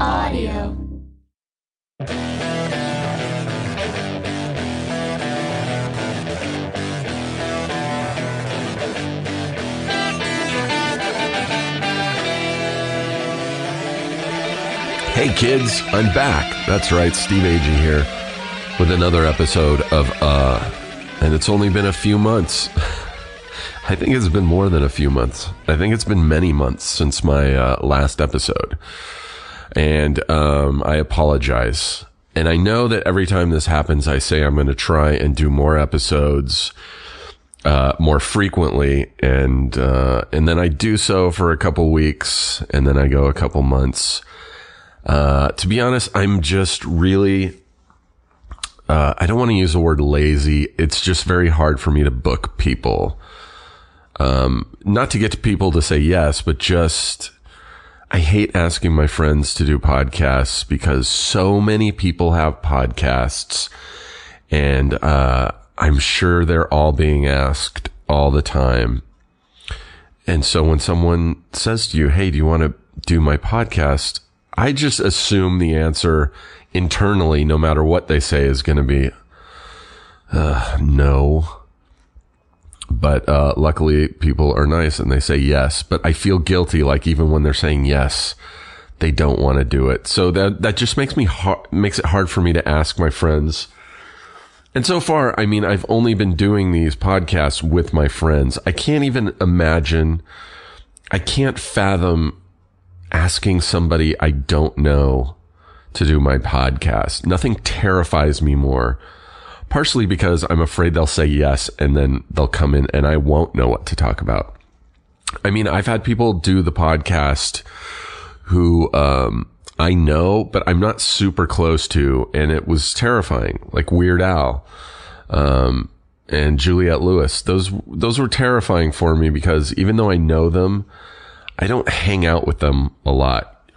Audio. Hey kids, I'm back. That's right, Steve Agee here with another episode of Uh, and it's only been a few months. I think it's been more than a few months. I think it's been many months since my uh, last episode. And um, I apologize. And I know that every time this happens, I say I'm going to try and do more episodes uh, more frequently, and uh, and then I do so for a couple weeks, and then I go a couple months. Uh, to be honest, I'm just really. Uh, I don't want to use the word lazy. It's just very hard for me to book people. Um, not to get to people to say yes, but just I hate asking my friends to do podcasts because so many people have podcasts and, uh, I'm sure they're all being asked all the time. And so when someone says to you, Hey, do you want to do my podcast? I just assume the answer internally, no matter what they say is going to be, uh, no. But uh, luckily, people are nice and they say yes. But I feel guilty, like even when they're saying yes, they don't want to do it. So that that just makes me hard, makes it hard for me to ask my friends. And so far, I mean, I've only been doing these podcasts with my friends. I can't even imagine. I can't fathom asking somebody I don't know to do my podcast. Nothing terrifies me more partially because I'm afraid they'll say yes and then they'll come in and I won't know what to talk about. I mean, I've had people do the podcast who, um, I know, but I'm not super close to, and it was terrifying, like Weird Al, um, and Juliette Lewis. Those, those were terrifying for me because even though I know them, I don't hang out with them a lot,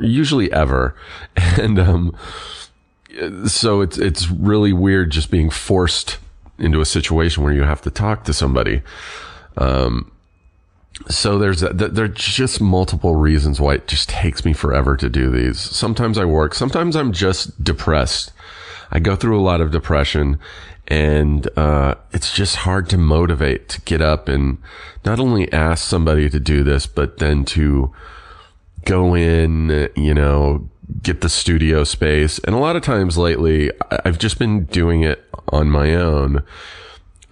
usually ever. And, um, so it's it's really weird just being forced into a situation where you have to talk to somebody. Um, so there's a, there just multiple reasons why it just takes me forever to do these. Sometimes I work, sometimes I'm just depressed. I go through a lot of depression and uh, it's just hard to motivate to get up and not only ask somebody to do this, but then to go in, you know, get the studio space. And a lot of times lately, I've just been doing it on my own.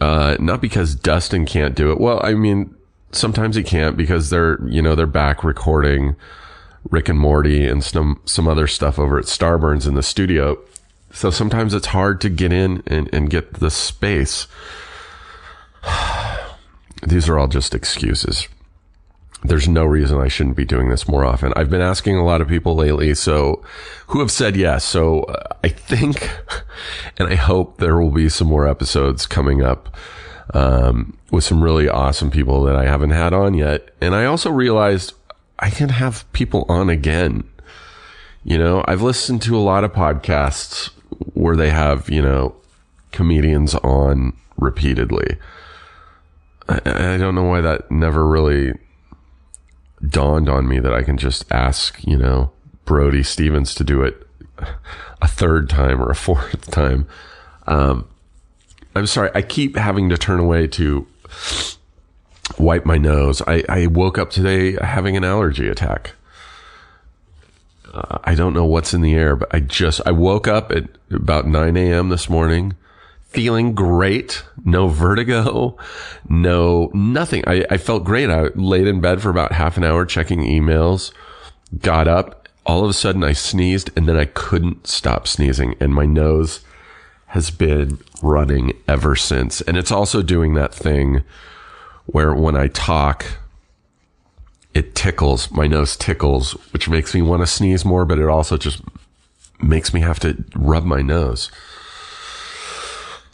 Uh, not because Dustin can't do it. Well, I mean, sometimes he can't because they're, you know, they're back recording Rick and Morty and some, some other stuff over at Starburns in the studio. So sometimes it's hard to get in and, and get the space. These are all just excuses there's no reason I shouldn't be doing this more often. I've been asking a lot of people lately, so who have said yes. So uh, I think, and I hope there will be some more episodes coming up, um, with some really awesome people that I haven't had on yet. And I also realized I can have people on again. You know, I've listened to a lot of podcasts where they have, you know, comedians on repeatedly. I, I don't know why that never really dawned on me that I can just ask, you know, Brody Stevens to do it a third time or a fourth time. Um, I'm sorry, I keep having to turn away to wipe my nose. I, I woke up today having an allergy attack. Uh, I don't know what's in the air, but I just, I woke up at about 9 a.m. this morning feeling great. No vertigo, no nothing. I, I felt great. I laid in bed for about half an hour checking emails, got up. All of a sudden I sneezed and then I couldn't stop sneezing and my nose has been running ever since. And it's also doing that thing where when I talk, it tickles. My nose tickles, which makes me want to sneeze more, but it also just makes me have to rub my nose.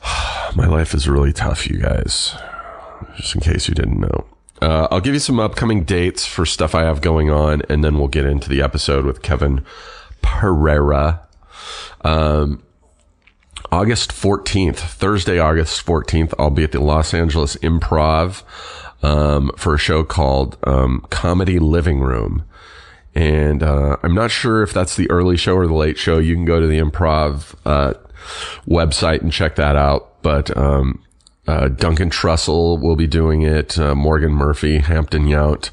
My life is really tough, you guys. Just in case you didn't know. Uh, I'll give you some upcoming dates for stuff I have going on, and then we'll get into the episode with Kevin Pereira. Um, August 14th, Thursday, August 14th, I'll be at the Los Angeles Improv um, for a show called um, Comedy Living Room. And uh, I'm not sure if that's the early show or the late show. You can go to the improv uh, website and check that out. But um, uh, Duncan Trussell will be doing it. Uh, Morgan Murphy, Hampton Yount,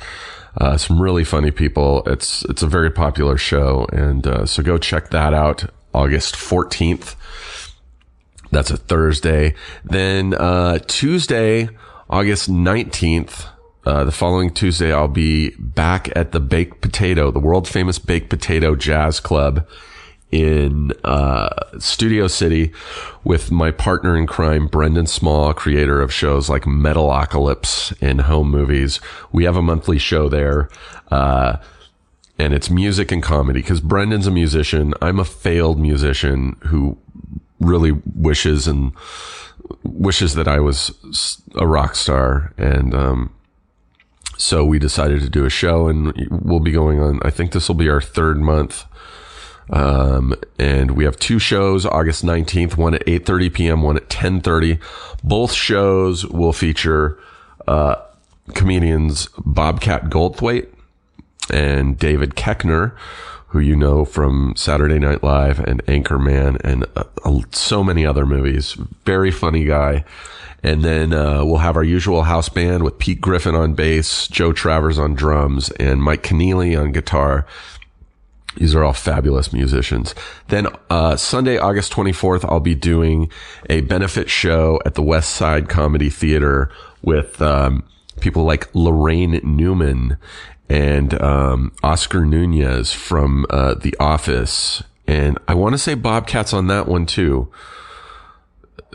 uh, some really funny people. It's it's a very popular show, and uh, so go check that out. August 14th. That's a Thursday. Then uh, Tuesday, August 19th. Uh, the following Tuesday, I'll be back at the Baked Potato, the world famous Baked Potato Jazz Club in uh, Studio City with my partner in crime, Brendan Small, creator of shows like Metalocalypse and Home Movies. We have a monthly show there. Uh, and it's music and comedy because Brendan's a musician. I'm a failed musician who really wishes and wishes that I was a rock star. And, um, so we decided to do a show and we'll be going on. I think this will be our third month. Um, and we have two shows, August 19th, one at 8.30 p.m., one at 10.30. Both shows will feature, uh, comedians Bobcat Goldthwait and David Koechner, who you know from Saturday Night Live and Anchorman and uh, uh, so many other movies. Very funny guy. And then uh, we'll have our usual house band with Pete Griffin on bass, Joe Travers on drums, and Mike Keneally on guitar. These are all fabulous musicians. Then uh, Sunday, August 24th, I'll be doing a benefit show at the West Side Comedy Theater with um, people like Laraine Newman and um, Oscar Nunez from uh, The Office. And I want to say Bobcat's on that one too.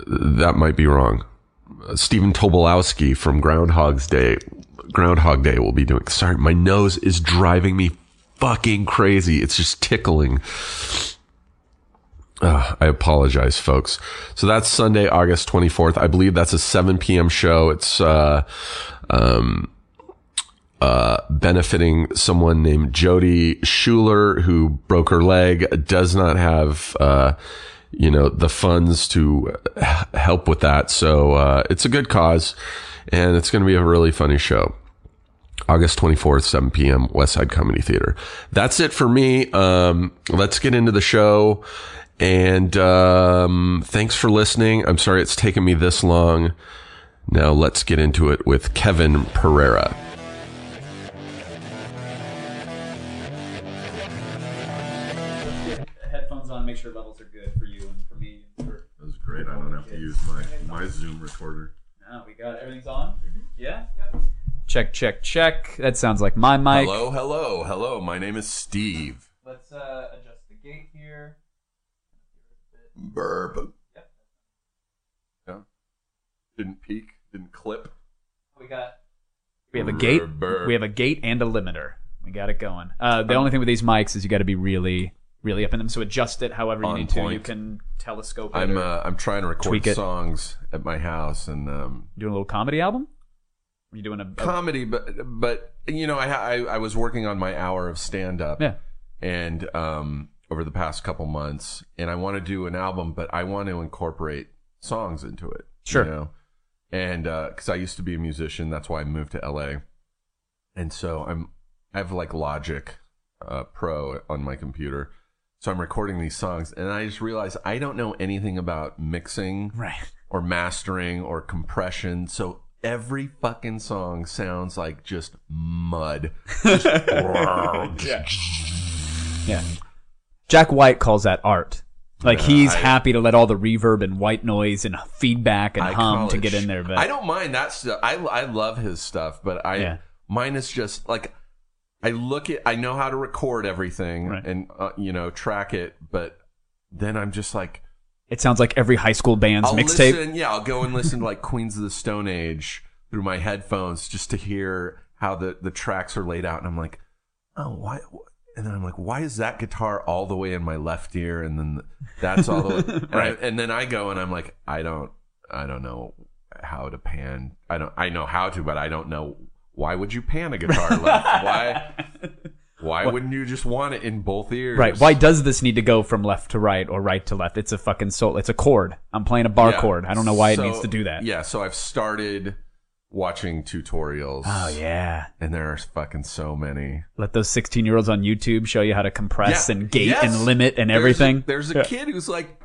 That might be wrong. Stephen Tobolowsky from Groundhog's Day. Groundhog Day will be doing. Sorry, my nose is driving me fucking crazy. It's just tickling. Uh, I apologize, folks. So that's Sunday, August 24th. I believe that's a 7 p.m. show. It's, uh, um, uh, benefiting someone named Jody Schuler who broke her leg, does not have, uh, you know, the funds to help with that. So, uh, it's a good cause and it's going to be a really funny show. August 24th, 7 p.m., West Side Comedy Theater. That's it for me. Um, let's get into the show. And, um, thanks for listening. I'm sorry it's taken me this long. Now let's get into it with Kevin Pereira. headphones on, make sure levels are good for you and for me. And for That was great. I don't have to use my, my Zoom recorder. now we got everything's on. Yeah. Check, check, check. That sounds like my mic. Hello, hello, hello. My name is Steve. Let's uh, adjust the gate here. Burp. Yeah. Didn't peak. Didn't clip. We got. We have a gate. Brr. We have a gate and a limiter. We got it going. Uh, the only thing with these mics is you got to be really, really up in them. So adjust it however you On need to. You can telescope it. I'm uh, I'm trying to record Tweak it. songs at my house and um, doing a little comedy album. You doing a, a comedy, but but you know I, I I was working on my hour of stand up. yeah? and um, over the past couple months, and I want to do an album, but I want to incorporate songs into it. Sure. You know? And because I used to be a musician, that's why I moved to LA, and so I'm I have like Logic uh, Pro on my computer, so I'm recording these songs, and I just realized I don't know anything about mixing Right. or mastering or compression, so. Every fucking song sounds like just mud. Yeah. Jack White calls that art. Like he's I- happy to let all the reverb and white noise and feedback and I hum to get in there. But I don't mind that stuff. I I love his stuff, but I Yeah. mine is just like I look at I know how to record everything Right. and uh, you know track it, but then I'm just like it sounds like every high school band's I'll mixtape. listen. Yeah, I'll go and listen to like Queens of the Stone Age through my headphones just to hear how the the tracks are laid out, and I'm like, oh, why? And then I'm like, why is that guitar all the way in my left ear, and then that's all the way, and, I, and then I go and I'm like, I don't, I don't know how to pan. I don't, I know how to, but I don't know why would you pan a guitar left? why? Why wouldn't you just want it in both ears? Right. Why does this need to go from left to right or right to left? It's a fucking soul. It's a chord. I'm playing a bar Yeah. chord. I don't know why So, it needs to do that. Yeah, so I've started watching tutorials. Oh yeah. And there are fucking so many. Let those 16 year olds on YouTube show you how to compress Yeah, and gate yes. and limit and There's a- everything. There's a, Yeah. kid who's like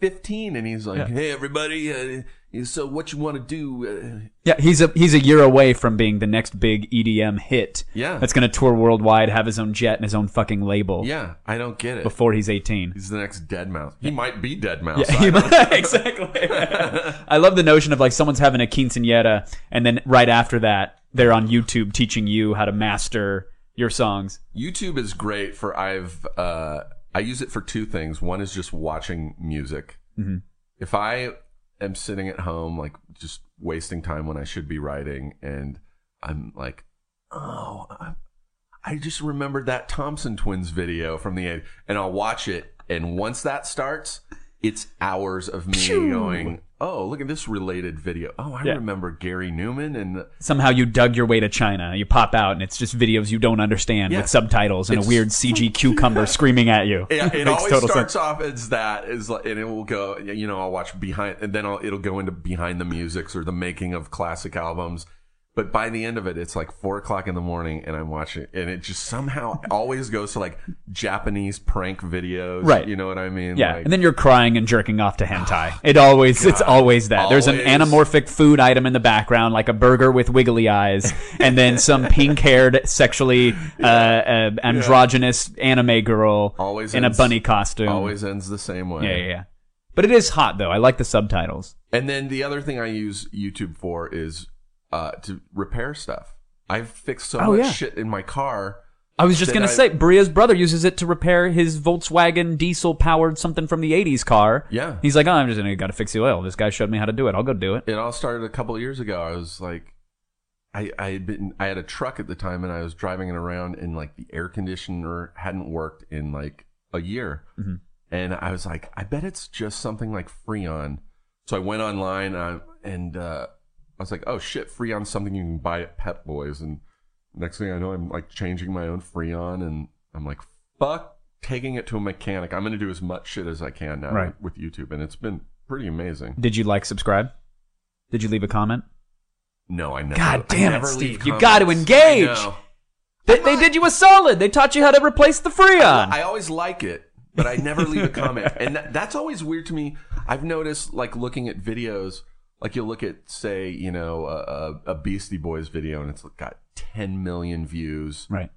15 and he's like, Yeah. "Hey everybody, uh, so what you want to do?" Uh, Yeah, he's a he's a year away from being the next big EDM hit. Yeah. That's going to tour worldwide, have his own jet and his own fucking label yeah, I don't get it. before he's 18. He's the next Deadmau5. He might be Deadmau5. Yeah, I he don't- might- exactly. I love the notion of like someone's having a quinceanera, and then right after that, they're on YouTube teaching you how to master your songs. YouTube is great for I've uh I use it for two things. One is just watching music. Mm-hmm. If I am sitting at home like just wasting time when I should be writing and I'm like, "Oh, I, I just remembered that Thompson Twins video from the 80s." and I'll watch it and once that starts, it's hours of me going, "Oh, look at this related video. Oh, I Yeah. remember Gary Numan and Somehow you dug your way to China. You pop out, and it's just videos you don't understand Yeah. with subtitles and a weird CG cucumber screaming at you. Yeah, it Makes always starts off as that is like, and it will go. You know, I'll watch behind, and then I'll, it'll go into behind the musics or the making of classic albums. But by the end of it, it's like four o'clock in the morning, and I'm watching, and it just somehow always goes to like Japanese prank videos. Right. You know what I mean? Yeah, Like, and then you're crying and jerking off to hentai. It always, it's always that. There's an anamorphic food item in the background, like a burger with wiggly eyes, and then some pink-haired, sexually uh, uh, androgynous anime girl Always in a bunny costume. always ends the same way. yeah, yeah, yeah. But it is hot though. I like the subtitles. And then the other thing I use YouTube for is uh, to repair stuff. I've fixed so Oh, much yeah. shit in my car. I was just gonna I- say, Bria's brother uses it to repair his Volkswagen diesel-powered something from the '80s car. Yeah. He's like, oh, I'm just gonna gotta fix the oil. This guy showed me how to do it. I'll go do it. it all started a couple of years ago. I was like, I I had been I had a truck at the time, and I was driving it around, and like the air conditioner hadn't worked in like a year, Mm-hmm. and I was like, I bet it's just something like Freon. So I went online uh, and uh, I was like, oh shit, Freon's something you can buy at Pep Boys, and next thing I know, I'm like changing my own Freon, and I'm like, fuck. Taking it to a mechanic, I'm going to do as much shit as I can now Right. with YouTube, and it's been pretty amazing. Did you like, subscribe? Did you leave a comment? No, I never. God I damn it, Steve. You gotta engage. I know. They, they did you a solid. They taught you how to replace the Freon. I always like it, but I never leave a comment, and that, that's always weird to me. I've noticed, like looking at videos, like you'll look at, say, you know, a, a Beastie Boys video, and it's got 10 million views, right.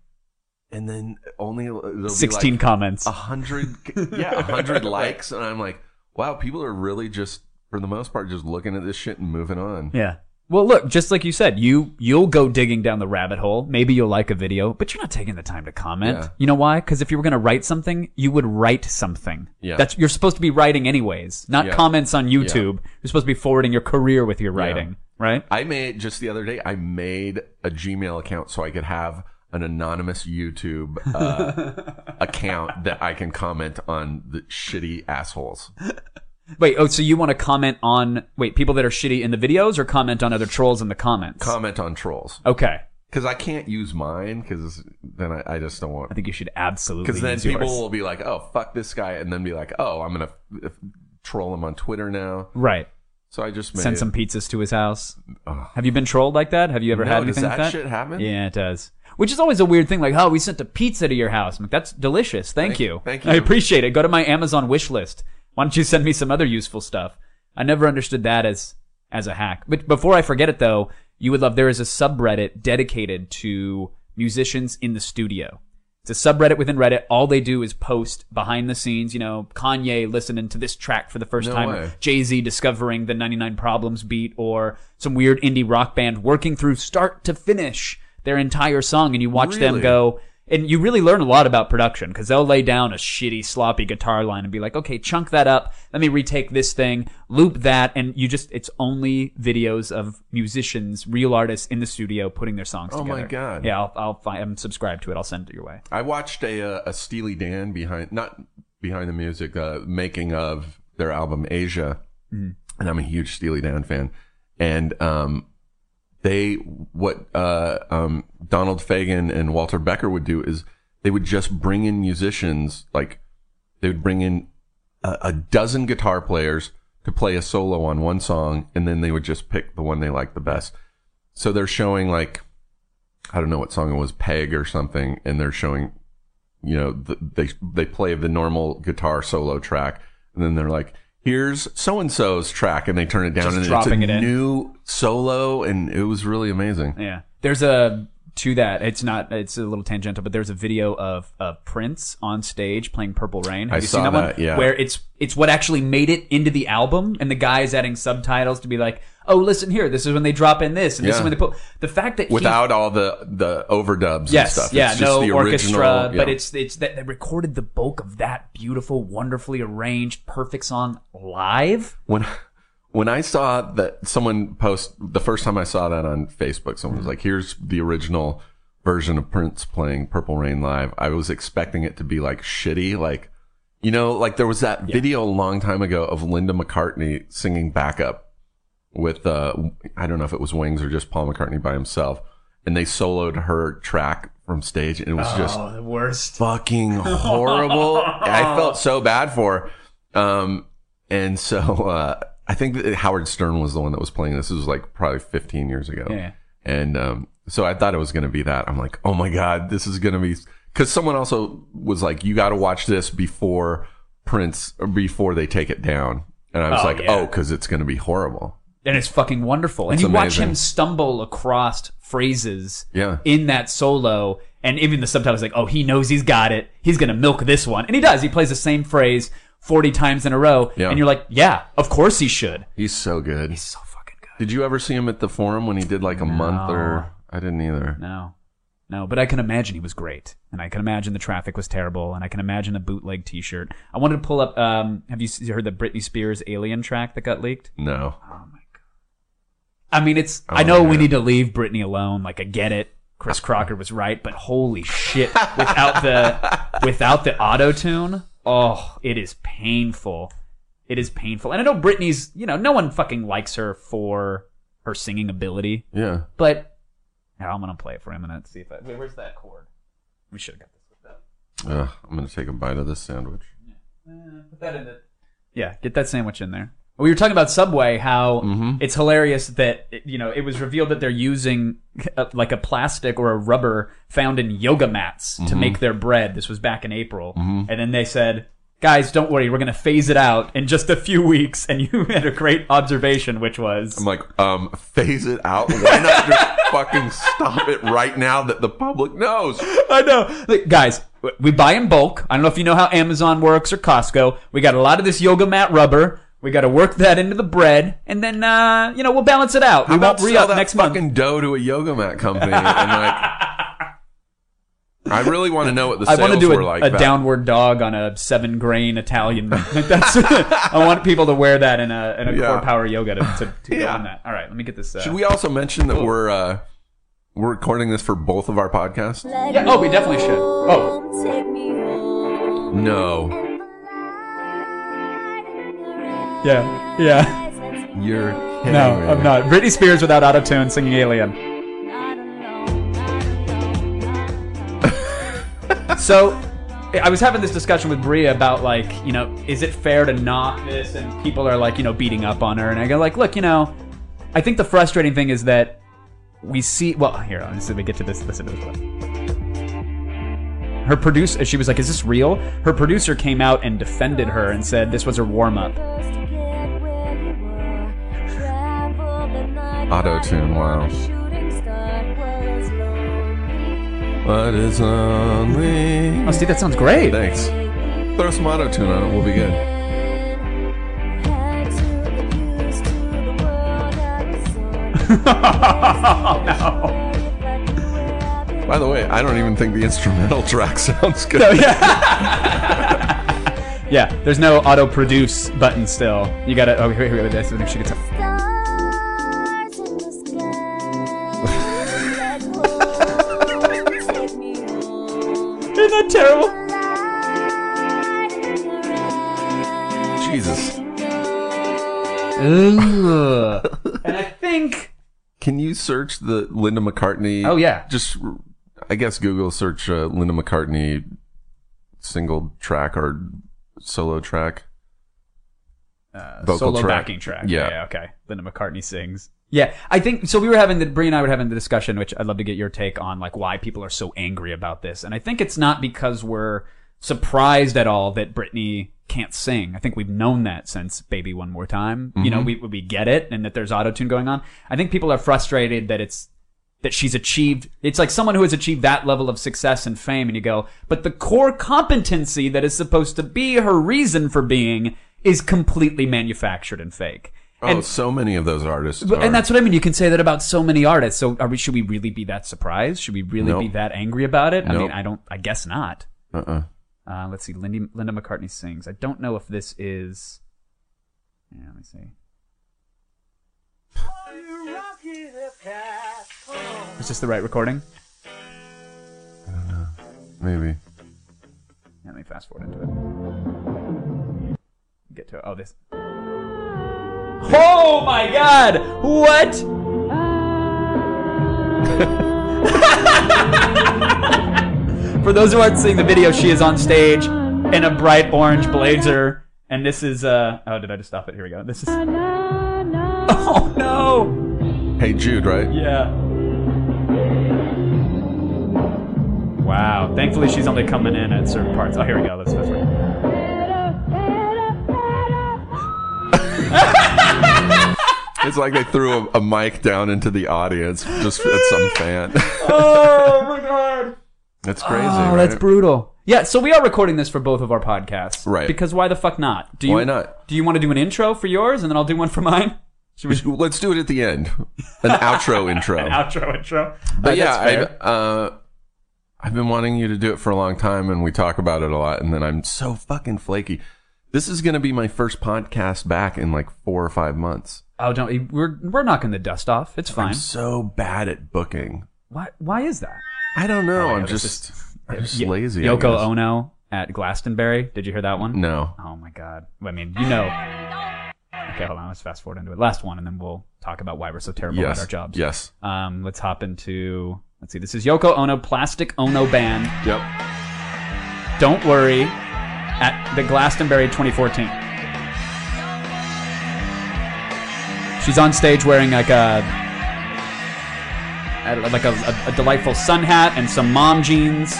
and then only 16 be like comments. a hundred, yeah, a hundred likes, and I'm like, wow, people are really just, for the most part, just looking at this shit and moving on. Yeah. Well, look, just like you said, you you'll go digging down the rabbit hole. Maybe you'll like a video, but you're not taking the time to comment. Yeah. You know why? Because if you were going to write something, you would write something. Yeah. That's you're supposed to be writing anyways, not Yeah. comments on YouTube. You're supposed to be forwarding your career with your writing, right? I made just the other day. I made a Gmail account so I could have an anonymous YouTube uh, account that I can comment on the shitty assholes. Wait, oh, so you want to comment on wait people that are shitty in the videos, or comment on other trolls in the comments? Comment on trolls okay, because I can't use mine because then I, I just don't want. I think you should absolutely. Because then use people yours. will be like, "Oh fuck this guy," and then be like, "Oh, I'm gonna f- troll him on Twitter now." right. So I just made Send some pizzas to his house. Have you been trolled like that? Have you ever No, had does anything that like that? shit happen? Yeah, it does. Which is always a weird thing. Like, oh, we sent a pizza to your house. I'm like, that's delicious. Thank, you. Thank- you. I appreciate it. Go to my Amazon wish list. Why don't you send me some other useful stuff? I never understood that as as a hack. But before I forget it, though, you would love. There is a subreddit dedicated to musicians in the studio. It's a subreddit within Reddit. All they do is post behind the scenes, you know, Kanye listening to this track for the first No time. Jay Z discovering the 99 Problems beat, or some weird indie rock band working through start to finish their entire song, and you watch them go. And you really learn a lot about production because they'll lay down a shitty, sloppy guitar line and be like, okay, chunk that up. Let me retake this thing, loop that, and you just, it's only videos of musicians, real artists in the studio putting their songs Oh together. my God. Yeah, I'll, I'll find, I'm subscribed to it. I'll send it your way. I watched a uh, a Steely Dan behind not behind the music uh, making of their album Aja, and I'm a huge Steely Dan fan. And um, they what uh, um, Donald Fagen and Walter Becker would do is they would just bring in musicians like they would bring in a, a dozen guitar players to play a solo on one song, and then they would just pick the one they liked the best. So they're showing like I don't know what song it was, Peg or something, and they're showing, you know, the, they they play the normal guitar solo track, and then they're like, "Here's so and so's track," and they turn it down, Just and dropping it's a it in. new solo, and it was really amazing. Yeah. There's a to that. It's not. It's a little tangential, but there's a video of of Prince on stage playing Purple Rain. Have I you saw seen that, that, one? yeah. Where it's it's what actually made it into the album, and the guy is adding subtitles to be like, "Oh, listen here. This is when they drop in this, and this is Yeah. when they put the fact that he- Without all the the overdubs Yes, and stuff. yeah, it's just no the orchestra, original, but it's it's that they recorded the bulk of that beautiful, wonderfully arranged, perfect song live. when when I saw that someone post the first time I saw that on Facebook, someone Mm-hmm. was like, "Here's the original version of Prince playing Purple Rain live." I was expecting it to be like shitty, like you know, like there was that video a long time ago of Linda McCartney singing backup with uh I don't know if it was Wings or just Paul McCartney by himself, and they soloed her track from stage, and it was just Oh, the worst. fucking horrible. I felt so bad for her. Um, and so, uh, I think that Howard Stern was the one that was playing this. This was like probably 15 years ago. Yeah. And, um, so I thought it was going to be that. I'm like, oh my God, this is going to be, cause someone also was like, you got to watch this before Prince, or before they take it down. And I was Oh, like, yeah. oh, cause it's going to be horrible. And it's fucking wonderful. And It's you watch amazing. him stumble across phrases Yeah. in that solo, and even the subtitles like, "Oh, he knows he's got it. He's gonna milk this one," and he does. He plays the same phrase forty times in a row, Yeah. and you're like, "Yeah, of course he should." He's so good. He's so fucking good. Did you ever see him at the forum when he did like a month or I didn't either. No, no, but I can imagine he was great, and I can imagine the traffic was terrible, and I can imagine a bootleg T-shirt. I wanted to pull up. Um, have you s- heard the Britney Spears "Alien" track that got leaked? No. I mean, it's. I Oh, know we need to leave Britney alone. Like, I get it. Chris Crocker was right, but holy shit! Without the without the auto tune, oh, it is painful. It is painful. And I know Britney's. You know, no one fucking likes her for her singing ability, Yeah. but here, I'm gonna play it for a minute. See if I. Wait, where's that chord? We should have got this with that. Ugh, I'm gonna take a bite of this sandwich. Yeah, uh, Put that in the. Yeah, get that sandwich in there. We were talking about Subway, how Mm-hmm. it's hilarious that you know it was revealed that they're using uh like a plastic or a rubber found in yoga mats Mm-hmm. to make their bread. This was back in April, and then they said, "Guys, don't worry, we're going to phase it out in just a few weeks." And you had a great observation, which was, I'm like, um, phase it out. Why not just fucking stop it right now that the public knows? I know. Like, guys, we buy in bulk. I don't know if you know how Amazon works or Costco. We got a lot of this yoga mat rubber. We got to work that into the bread, and then uh, you know we'll balance it out. How we about won't re sell up that next fucking month. dough to a yoga mat company and like? I really want to know what the sales I want to do a, like. a downward dog on a seven grain Italian. Like that's. I want people to wear that in a in a Yeah. core power yoga to, to, to go Yeah. on that. All right, let me get this. Uh, Should we also mention that we're uh, we're recording this for both of our podcasts? Yeah. Oh, we definitely should. Oh, Take me home. No, yeah, yeah. you're kidding No, me. I'm not. Britney Spears without auto tune singing "Alien." So, I was having this discussion with Bria about like, you know, is it fair to knock this? And people are like, you know, beating up on her. And I go like, look, you know, I think the frustrating thing is that we see. Well, here, let's see if we get to this. Listen to this one. Her producer, she was like, "Is this real?" Her producer came out and defended her and said this was her warm Auto tune. Wow. What is only? Oh, see, that sounds great. Thanks. Throw some auto tune on it. We'll be good. No. By the way, I don't even think the instrumental track sounds good. Yeah, yeah, there's no auto produce button still. You gotta. Oh, here, here, here, this. She gets. Stars that terrible? Light in the red Jesus. Ugh. and I think. Can you search the Linda McCartney? Oh, yeah. Just, I guess Google search uh, Linda McCartney single track or solo track. Vocal solo track. backing track. Yeah. yeah, okay. Linda McCartney sings. Yeah, I think so. We were having the Brie and I were having the discussion, which I'd love to get your take on, like why people are so angry about this. And I think it's not because we're surprised at all that Britney can't sing. I think we've known that since Baby One More Time. You know, mm-hmm. we we get it, and that there's auto tune going on. I think people are frustrated that it's that she's achieved it's like someone who has achieved that level of success and fame and you go but the core competency that is supposed to be her reason for being is completely manufactured and fake Oh, and so many of those artists. but- and that's what I mean. You can say that about so many artists. So, are we? Should we really be that surprised? Should we really Nope. be that angry about it? I mean, I don't. I guess not. uh-uh. Uh, let's see. Lindy, Linda McCartney sings. I don't know if this is. Yeah, let me see. Is this the right recording? I don't know. Maybe. Yeah, let me fast forward into it. Get to it. Oh, this. Oh my God! What? For those who aren't seeing the video, she is on stage in a bright orange blazer, and this is. uh Oh, did I just stop it? Here we go. This is. Oh no! Hey Jude, right? Yeah. Wow. Thankfully, she's only coming in at certain parts. Oh, here we go. Let's fast forward. It's like they threw a, a mic down into the audience just at some fan. Oh my god. That's crazy. Oh, that's brutal. Yeah, so we are recording this for both of our podcasts. Right. Because why the fuck not? Do you, Why not? Do you want to do an intro for yours and then I'll do one for mine? We Let's do it at the end. An outro intro. an outro intro? But Uh, yeah, that's fair. I've, uh, I've been wanting you to do it for a long time, and we talk about it a lot. And then I'm so fucking flaky. This is going to be my first podcast back in like four or five months. Oh, don't we're we're knocking the dust off. It's fine. I'm so bad at booking. Why why is that? I don't know. Oh, I'm this just, I'm just Y- lazy. I Yoko guess. Ono at Glastonbury. Did you hear that one? No. Oh my god. I mean, you know. Okay, hold on. Let's fast forward into it. Last one, and then we'll talk about why we're so terrible Yes. at our jobs. Yes. Um, let's hop into. Let's see. This is Yoko Ono, Plastic Ono Band. Yep. Don't worry, at the Glastonbury 2014. She's on stage wearing like a, like a, a, a delightful sun hat and some mom jeans,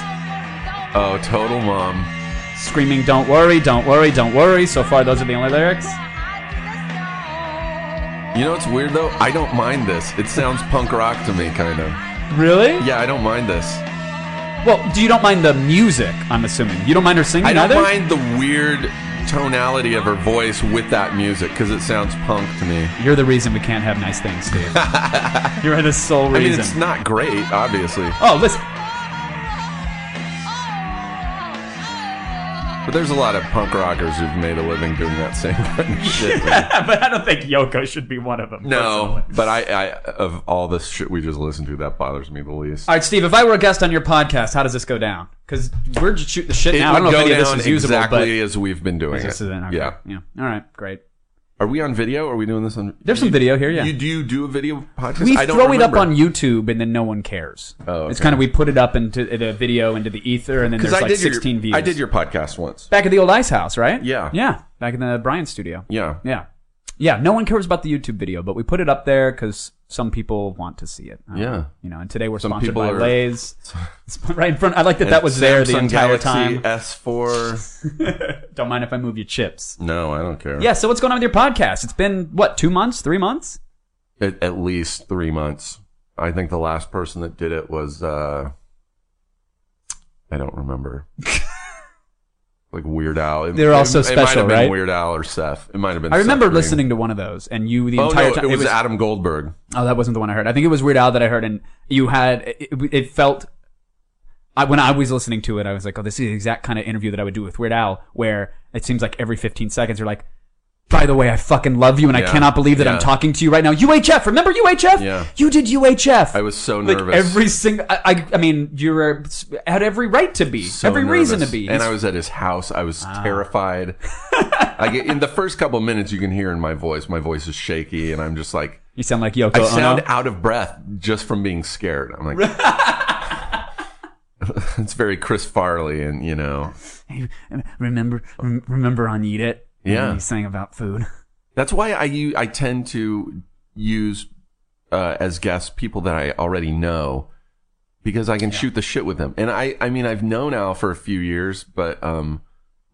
Oh, total mom. screaming "Don't worry, don't worry, don't worry." So far, those are the only lyrics. You know what's weird though? I don't mind this. It sounds punk rock to me, kind of. Really? Yeah, I don't mind this. Well, do you don't mind the music? I'm assuming you don't mind her singing I don't either. mind the weird tonality of her voice with that music because it sounds punk to me. You're the reason we can't have nice things, Steve. You're the sole I reason. mean, it's not great, obviously, oh, listen. But there's a lot of punk rockers who've made a living doing that same kind of shit. man. but I don't think Yoko should be one of them. No, personally. but I, I, of all this shit we just listened to, that bothers me the least. All right, Steve. If I were a guest on your podcast, how does this go down? Because we're just shooting the shit it now. I don't know if any of this is usable, exactly as we've been doing but this it. is an, okay. Yeah. yeah. All right, great. Are we on video? Are we doing this on? There's some video here. Yeah. You do you do a video podcast? we I don't throw it up remember. on YouTube and then no one cares. Oh, It's okay. kind of we put it up into the video into the ether and then there's I like did 16 your, views. I did your podcast once. back at the old Ice House, right? Yeah. Yeah, back in the Brian studio. Yeah. Yeah. Yeah, no one cares about the YouTube video, but we put it up there because some people want to see it. Don't Yeah. You know, and today we're Some sponsored by are- Lay's. It's right in front. I like that that was there the entire Galaxy time. S4. Don't mind if I move your chips. No, I don't care. Yeah, so what's going on with your podcast? It's been, what, two months, three months? At, at least three months. I think the last person that did it was, uh, I don't remember. like Weird Al. It- They're all it- so It might special, have been right? Weird Al or Seth. It might have been. I remember Seth Green. listening to one of those, and you the Oh entire no, time. it was, Adam Goldberg. Oh, that wasn't the one I heard. I think it was Weird Al that I heard, and you had it, it felt I, when I was listening to it, I was like, oh, this is the exact kind of interview that I would do with Weird Al, where it seems like every 15 seconds you're like, by the way, I fucking love you and I cannot believe that I'm talking to you right now. UHF, remember UHF? Yeah. You did UHF. I was so like nervous. every single, I, I, I mean, you were, had every right to be, So every reason to be. And He's- I was at his house. I was ah. terrified. I get, in the first couple minutes, you can hear in my voice, my voice is shaky, and I'm just like, you sound like Yoko I Ono. sound out of breath just from being scared. I'm like, it's very Chris Farley, and you know, Hey, remember, remember on Eat It? Yeah. He sang about food. that's why I, I tend to use uh, as guests people that I already know because I can shoot the shit with them. And I I mean I've known Al for a few years, but um,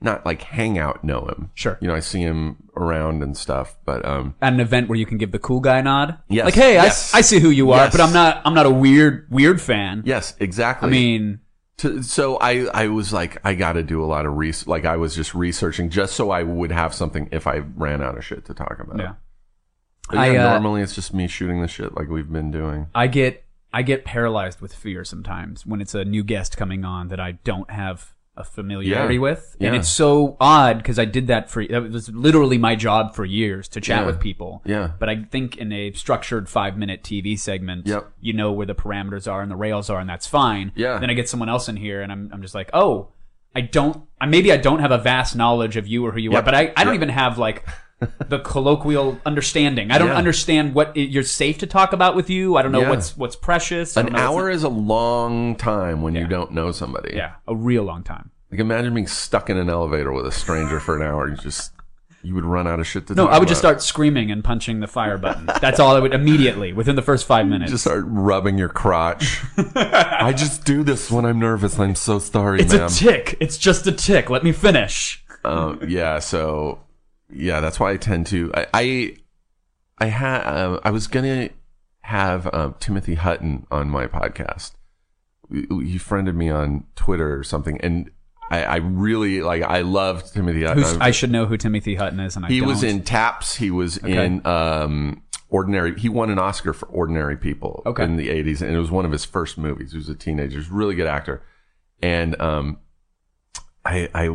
not like hang out know him. Sure. you know I see him around and stuff, but um, At an event where you can give the cool guy nod. Yes. Like, hey, Yes. I, I see who you are, Yes. but I'm not, I'm not a weird, weird fan. yes, exactly. I mean, to, so I, I was like, I got to do a lot of research. Like I was just researching just so I would have something if I ran out of shit to talk about. yeah. Yeah, I, uh, normally it's just me shooting the shit like we've been doing. I get I get paralyzed with fear sometimes when it's a new guest coming on that I don't have a familiarity Yeah. with, and Yeah. it's so odd because I did that for that was literally my job for years to chat Yeah. with people. Yeah. But I think in a structured five minute TV segment, Yep. you know where the parameters are and the rails are, and that's fine. Yeah. Then I get someone else in here, and I'm I'm just like, oh. I don't. I maybe I don't have a vast knowledge of you or who you are, but I, I don't Yep. even have like the colloquial understanding. I don't Yeah. understand what you're safe to talk about with you. I don't know Yeah. what's what's precious. An hour is a long time when Yeah. you don't know somebody. yeah, a real long time. Like imagine being stuck in an elevator with a stranger for an hour. You just you would run out of shit to No, I would just start screaming and punching the fire button. That's all I would immediately within the first five minutes. just start rubbing your crotch. I just do this when I'm nervous. I'm so sorry, it's ma'am. a tick. It's just a tick. Let me finish. um, yeah, so yeah, that's why I tend to. I I, I had uh, I was gonna have um, Timothy Hutton on my podcast. He friended me on Twitter or something, and I, I really like. I loved Timothy Hutton. Who's, I should know who Timothy Hutton is, and I he was don't. in Taps. He was in um, Ordinary. He won an Oscar for Ordinary People Okay. in the '80s, and it was one of his first movies. He was a teenager. He was a really good actor, and um, I I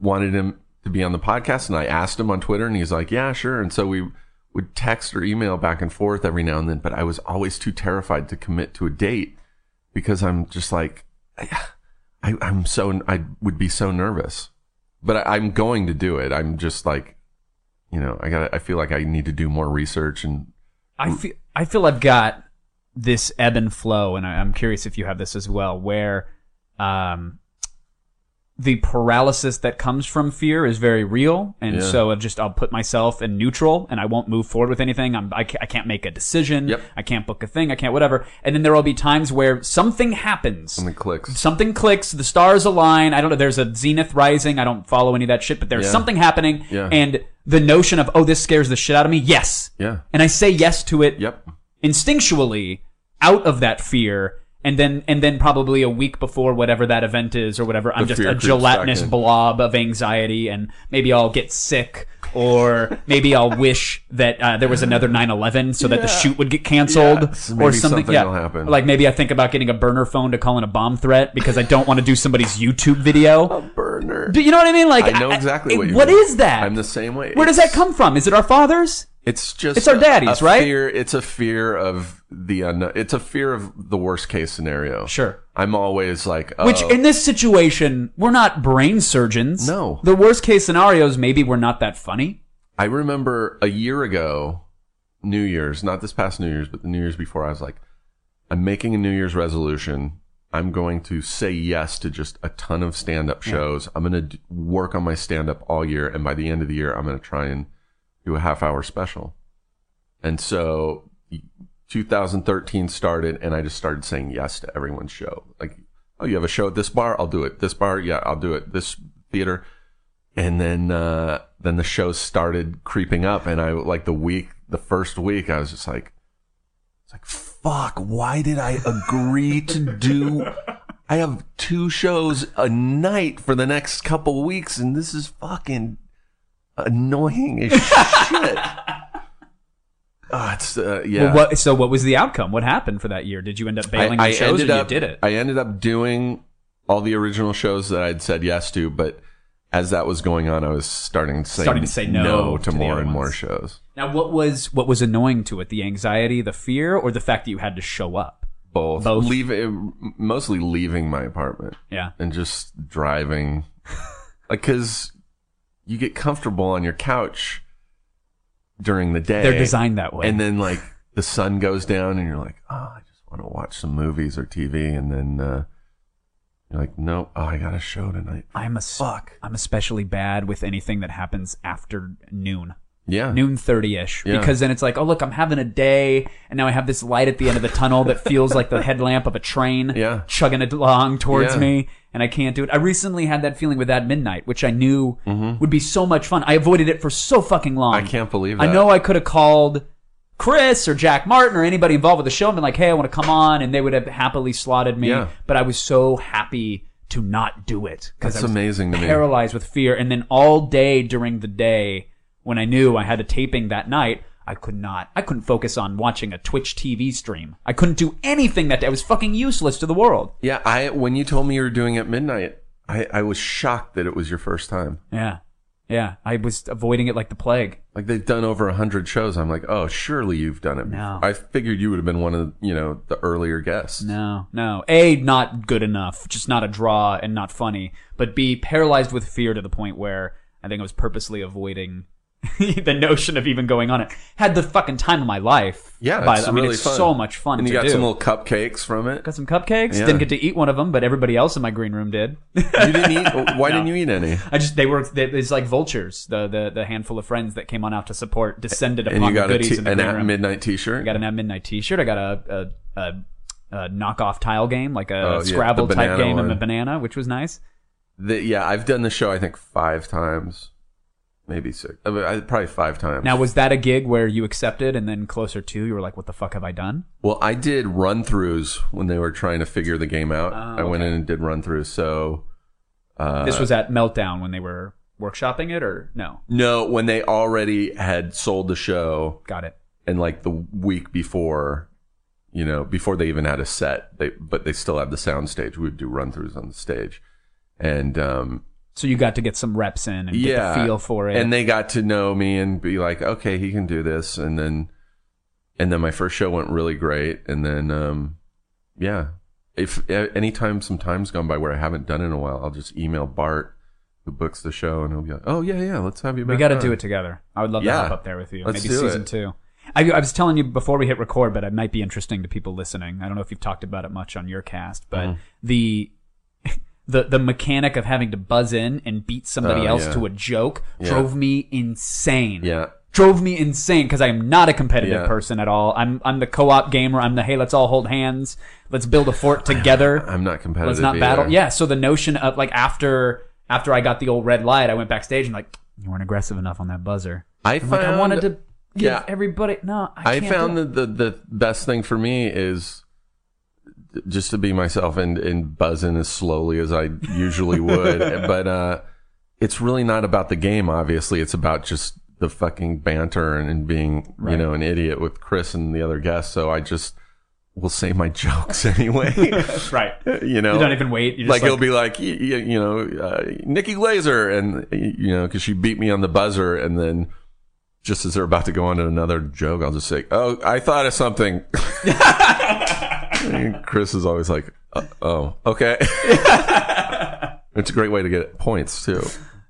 wanted him to be on the podcast, and I asked him on Twitter, and he's like, "Yeah, sure." And so we would text or email back and forth every now and then, but I was always too terrified to commit to a date because I'm just like, I, I'm so I would be so nervous, but I, I'm going to do it. I'm just like, you know, I got. I feel like I need to do more research and I feel I feel I've got this ebb and flow, and I, I'm curious if you have this as well, where um, the paralysis that comes from fear is very real, and Yeah. so I'll just I'll put myself in neutral, and I won't move forward with anything. I'm, I, ca- I can't make a decision. Yep. I can't book a thing. I can't whatever. And then there will be times where something happens. something clicks. Something clicks, the stars align. I don't know. There's a zenith rising. I don't follow any of that shit, but there's Yeah. something happening. Yeah. And the notion of, oh, this scares the shit out of me. Yes. Yeah. And I say yes to it Yep. instinctually out of that fear. And then, and then probably a week before whatever that event is or whatever, I'm The just a gelatinous blob of anxiety and maybe I'll get sick or maybe I'll wish that uh, there was another 9-11 so that the shoot would get canceled Yes, or something. something yeah. will happen. Like maybe I think about getting a burner phone to call in a bomb threat because I don't want to do somebody's YouTube video. A Burner. Do you know what I mean? Like I know exactly what you What mean. is that? I'm the same way. Where does that come from? Is it our fathers? It's just It's our a- daddies, a right? Fear, it's a fear of the uh, unknown. It's a fear of the worst case scenario. Sure. I'm always like, oh, Which uh, in this situation, we're not brain surgeons. No. The worst case scenarios, maybe we're not that funny. I remember a year ago, New Year's, not this past New Year's, but the New Year's before, I was like, I'm making a New Year's resolution. I'm going to say yes to just a ton of stand up shows. I'm going to work on my stand up all year. And by the end of the year, I'm going to try and do a half hour special. And so 2013 started, and I just started saying yes to everyone's show. Like, oh, you have a show at this bar? I'll do it. This bar? Yeah, I'll do it. This theater and then uh then the shows started creeping up and i like the week the first week i was just like it's like fuck why did i agree to do i have two shows a night for the next couple weeks and this is fucking annoying as shit Ah, it's uh, yeah Well, what, so what was the outcome? What happened for that year? Did you end up bailing on shows or ended you up, did it? I ended up doing all the original shows that I'd said yes to, but as that was going on, I was starting to say, Starting to say no to, to more and more shows. Now, what was what was annoying to it? The anxiety, the fear, or the fact that you had to show up? Both, Both. leave mostly leaving my apartment Yeah. and just driving, like because you get comfortable on your couch during the day. They're designed that way. and then like the sun goes down, and you're like, oh, I just want to watch some movies or TV, and then uh, you're like, no, oh, I got a show tonight. I'm a Fuck. I'm especially bad with anything that happens after noon. Yeah, Noon thirty ish. Yeah. Because then it's like, oh look, I'm having a day and now I have this light at the end of the tunnel that feels like the headlamp of a train Yeah. chugging it along towards Yeah. me and I can't do it. I recently had that feeling with At Midnight, which I knew would be so much fun. I avoided it for so fucking long. Mm-hmm. I can't believe I know I could have called Chris or Jack Martin or anybody involved with the show and been like, hey, I want to come on, and they would have happily slotted me. Yeah. But I was so happy to not do it because That's I was amazing to me. paralyzed with fear. And then all day during the day, when I knew I had a taping that night, I could not. I couldn't focus on watching a Twitch TV stream. I couldn't do anything that day. I was fucking useless to the world. Yeah, I when you told me you were doing it midnight, I, I was shocked that it was your first time. Yeah. Yeah. I was avoiding it like the plague. Like they've done over a hundred shows. I'm like, oh, surely you've done it. No. I figured you would have been one of you know the earlier guests. No, no. A, not good enough, just not a draw and not funny. But B, paralyzed with fear to the point where I think I was purposely avoiding the notion of even going on it. Had the fucking time of my life. Yeah, by- it's I mean, really it's fun. so much fun And you got do. some little cupcakes from it. got some cupcakes. Yeah. Didn't get to eat one of them, but everybody else in my green room did. You didn't eat. Why didn't you eat any? I just they were they, it's like vultures. The, the the handful of friends that came on out to support descended And upon you got the goodies t- in the an green at room. midnight T-shirt. I got an at midnight T-shirt. I got a a, a, a knockoff tile game, like a Oh, Scrabble the type game, and a banana, which was nice. The- yeah, I've done the show. I think five times, maybe six. I mean, I- probably five times. Now, was that a gig where you accepted, and then closer to you were like, "What the fuck have I done?" Well, I did run throughs when they were trying to figure the game out. I went in and did run throughs. So uh, this was at Meltdown when they were workshopping it, or no? no, when they already had sold the show, Got it. and like the week before, you know, before they even had a set, they but they still had the sound stage. We would do run throughs on the stage, and um, So you got to get some reps in and yeah, get the feel for it. and they got to know me and be like, okay, he can do this, and then and then my first show went really great, and then um, yeah, if anytime some time's gone by where I haven't done it in a while, I'll just email Bart who books the show, and he'll be like, oh yeah, yeah, let's have you back. we got to do it together. I would love Yeah. to hop up there with you. Let's Maybe season it. two. I, I was telling you before we hit record, but it might be interesting to people listening. I don't know if you've talked about it much on your cast, but Mm-hmm. the the the mechanic of having to buzz in and beat somebody Oh, else yeah. to a joke Yeah. drove me insane. Yeah. drove me insane because I am not a competitive Yeah. person at all. I'm I'm the co-op gamer. I'm the hey, let's all hold hands, let's build a fort together. I'm not competitive. let's not either. battle. Yeah. So the notion of like after after I got the old red light, I went backstage and like you weren't aggressive enough on that buzzer. I I'm like I wanted to give yeah. everybody. No, I, I found that the, the best thing for me is just to be myself and, and buzz in as slowly as I usually would. but uh, it's really not about the game, obviously. It's about just the fucking banter and, and being, you know, an idiot with Chris and the other guests. So I just will say my jokes anyway. right. you know, You don't even wait. Just like, like, it'll be like you, you know uh, Nikki Glazer and you know because she beat me on the buzzer and then just as they're about to go on to another joke I'll just say oh I thought of something And Chris is always like uh, oh okay it's a great way to get points too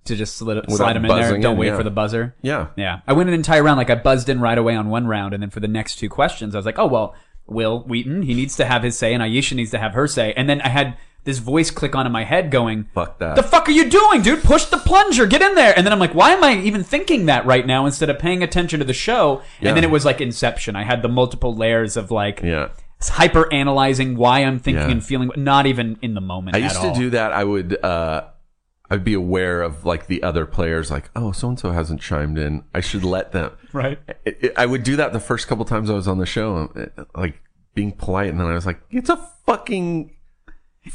to just slide, Without slide them in there. Don't in, wait yeah. for the buzzer. yeah Yeah. I went an entire round. Like I buzzed in right away on one round. And then for the next two questions, I was like, oh, well, Wil Wheaton, he needs to have his say and Aisha needs to have her say. And then I had this voice click on in my head going, fuck that the fuck are you doing, dude? Push the plunger. Get in there. And then I'm like, why am I even thinking that right now instead of paying attention to the show? Yeah. And then it was like Inception. I had the multiple layers of like yeah hyper analyzing why I'm thinking Yeah. and feeling, not even in the moment. I at used to all. do that I would uh I'd be aware of like the other players like oh so and so hasn't chimed in I should let them Right. it, it- I would do that the first couple times I was on the show, uh, like being polite, and then I was like, "It's a fucking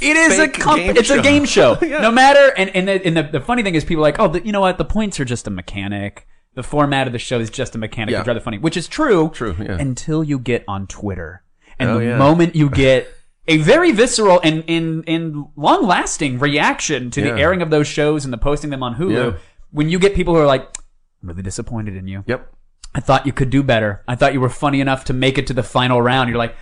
It is a fake comp- game it's a show. game show. Yeah. No matter and and, the, and the, the funny thing is people are like, "Oh, the, you know what? The points are just a mechanic. The format of the show is just a mechanic." Yeah. It's rather funny, which is true. True, yeah. Until you get on Twitter. And Oh, the yeah. moment you get a very visceral and and, and long lasting reaction to the airing of those shows and the posting them on Hulu. Yeah. When you get people who are like, I'm really disappointed in you. Yep. I thought you could do better. I thought you were funny enough to make it to the final round. You're like,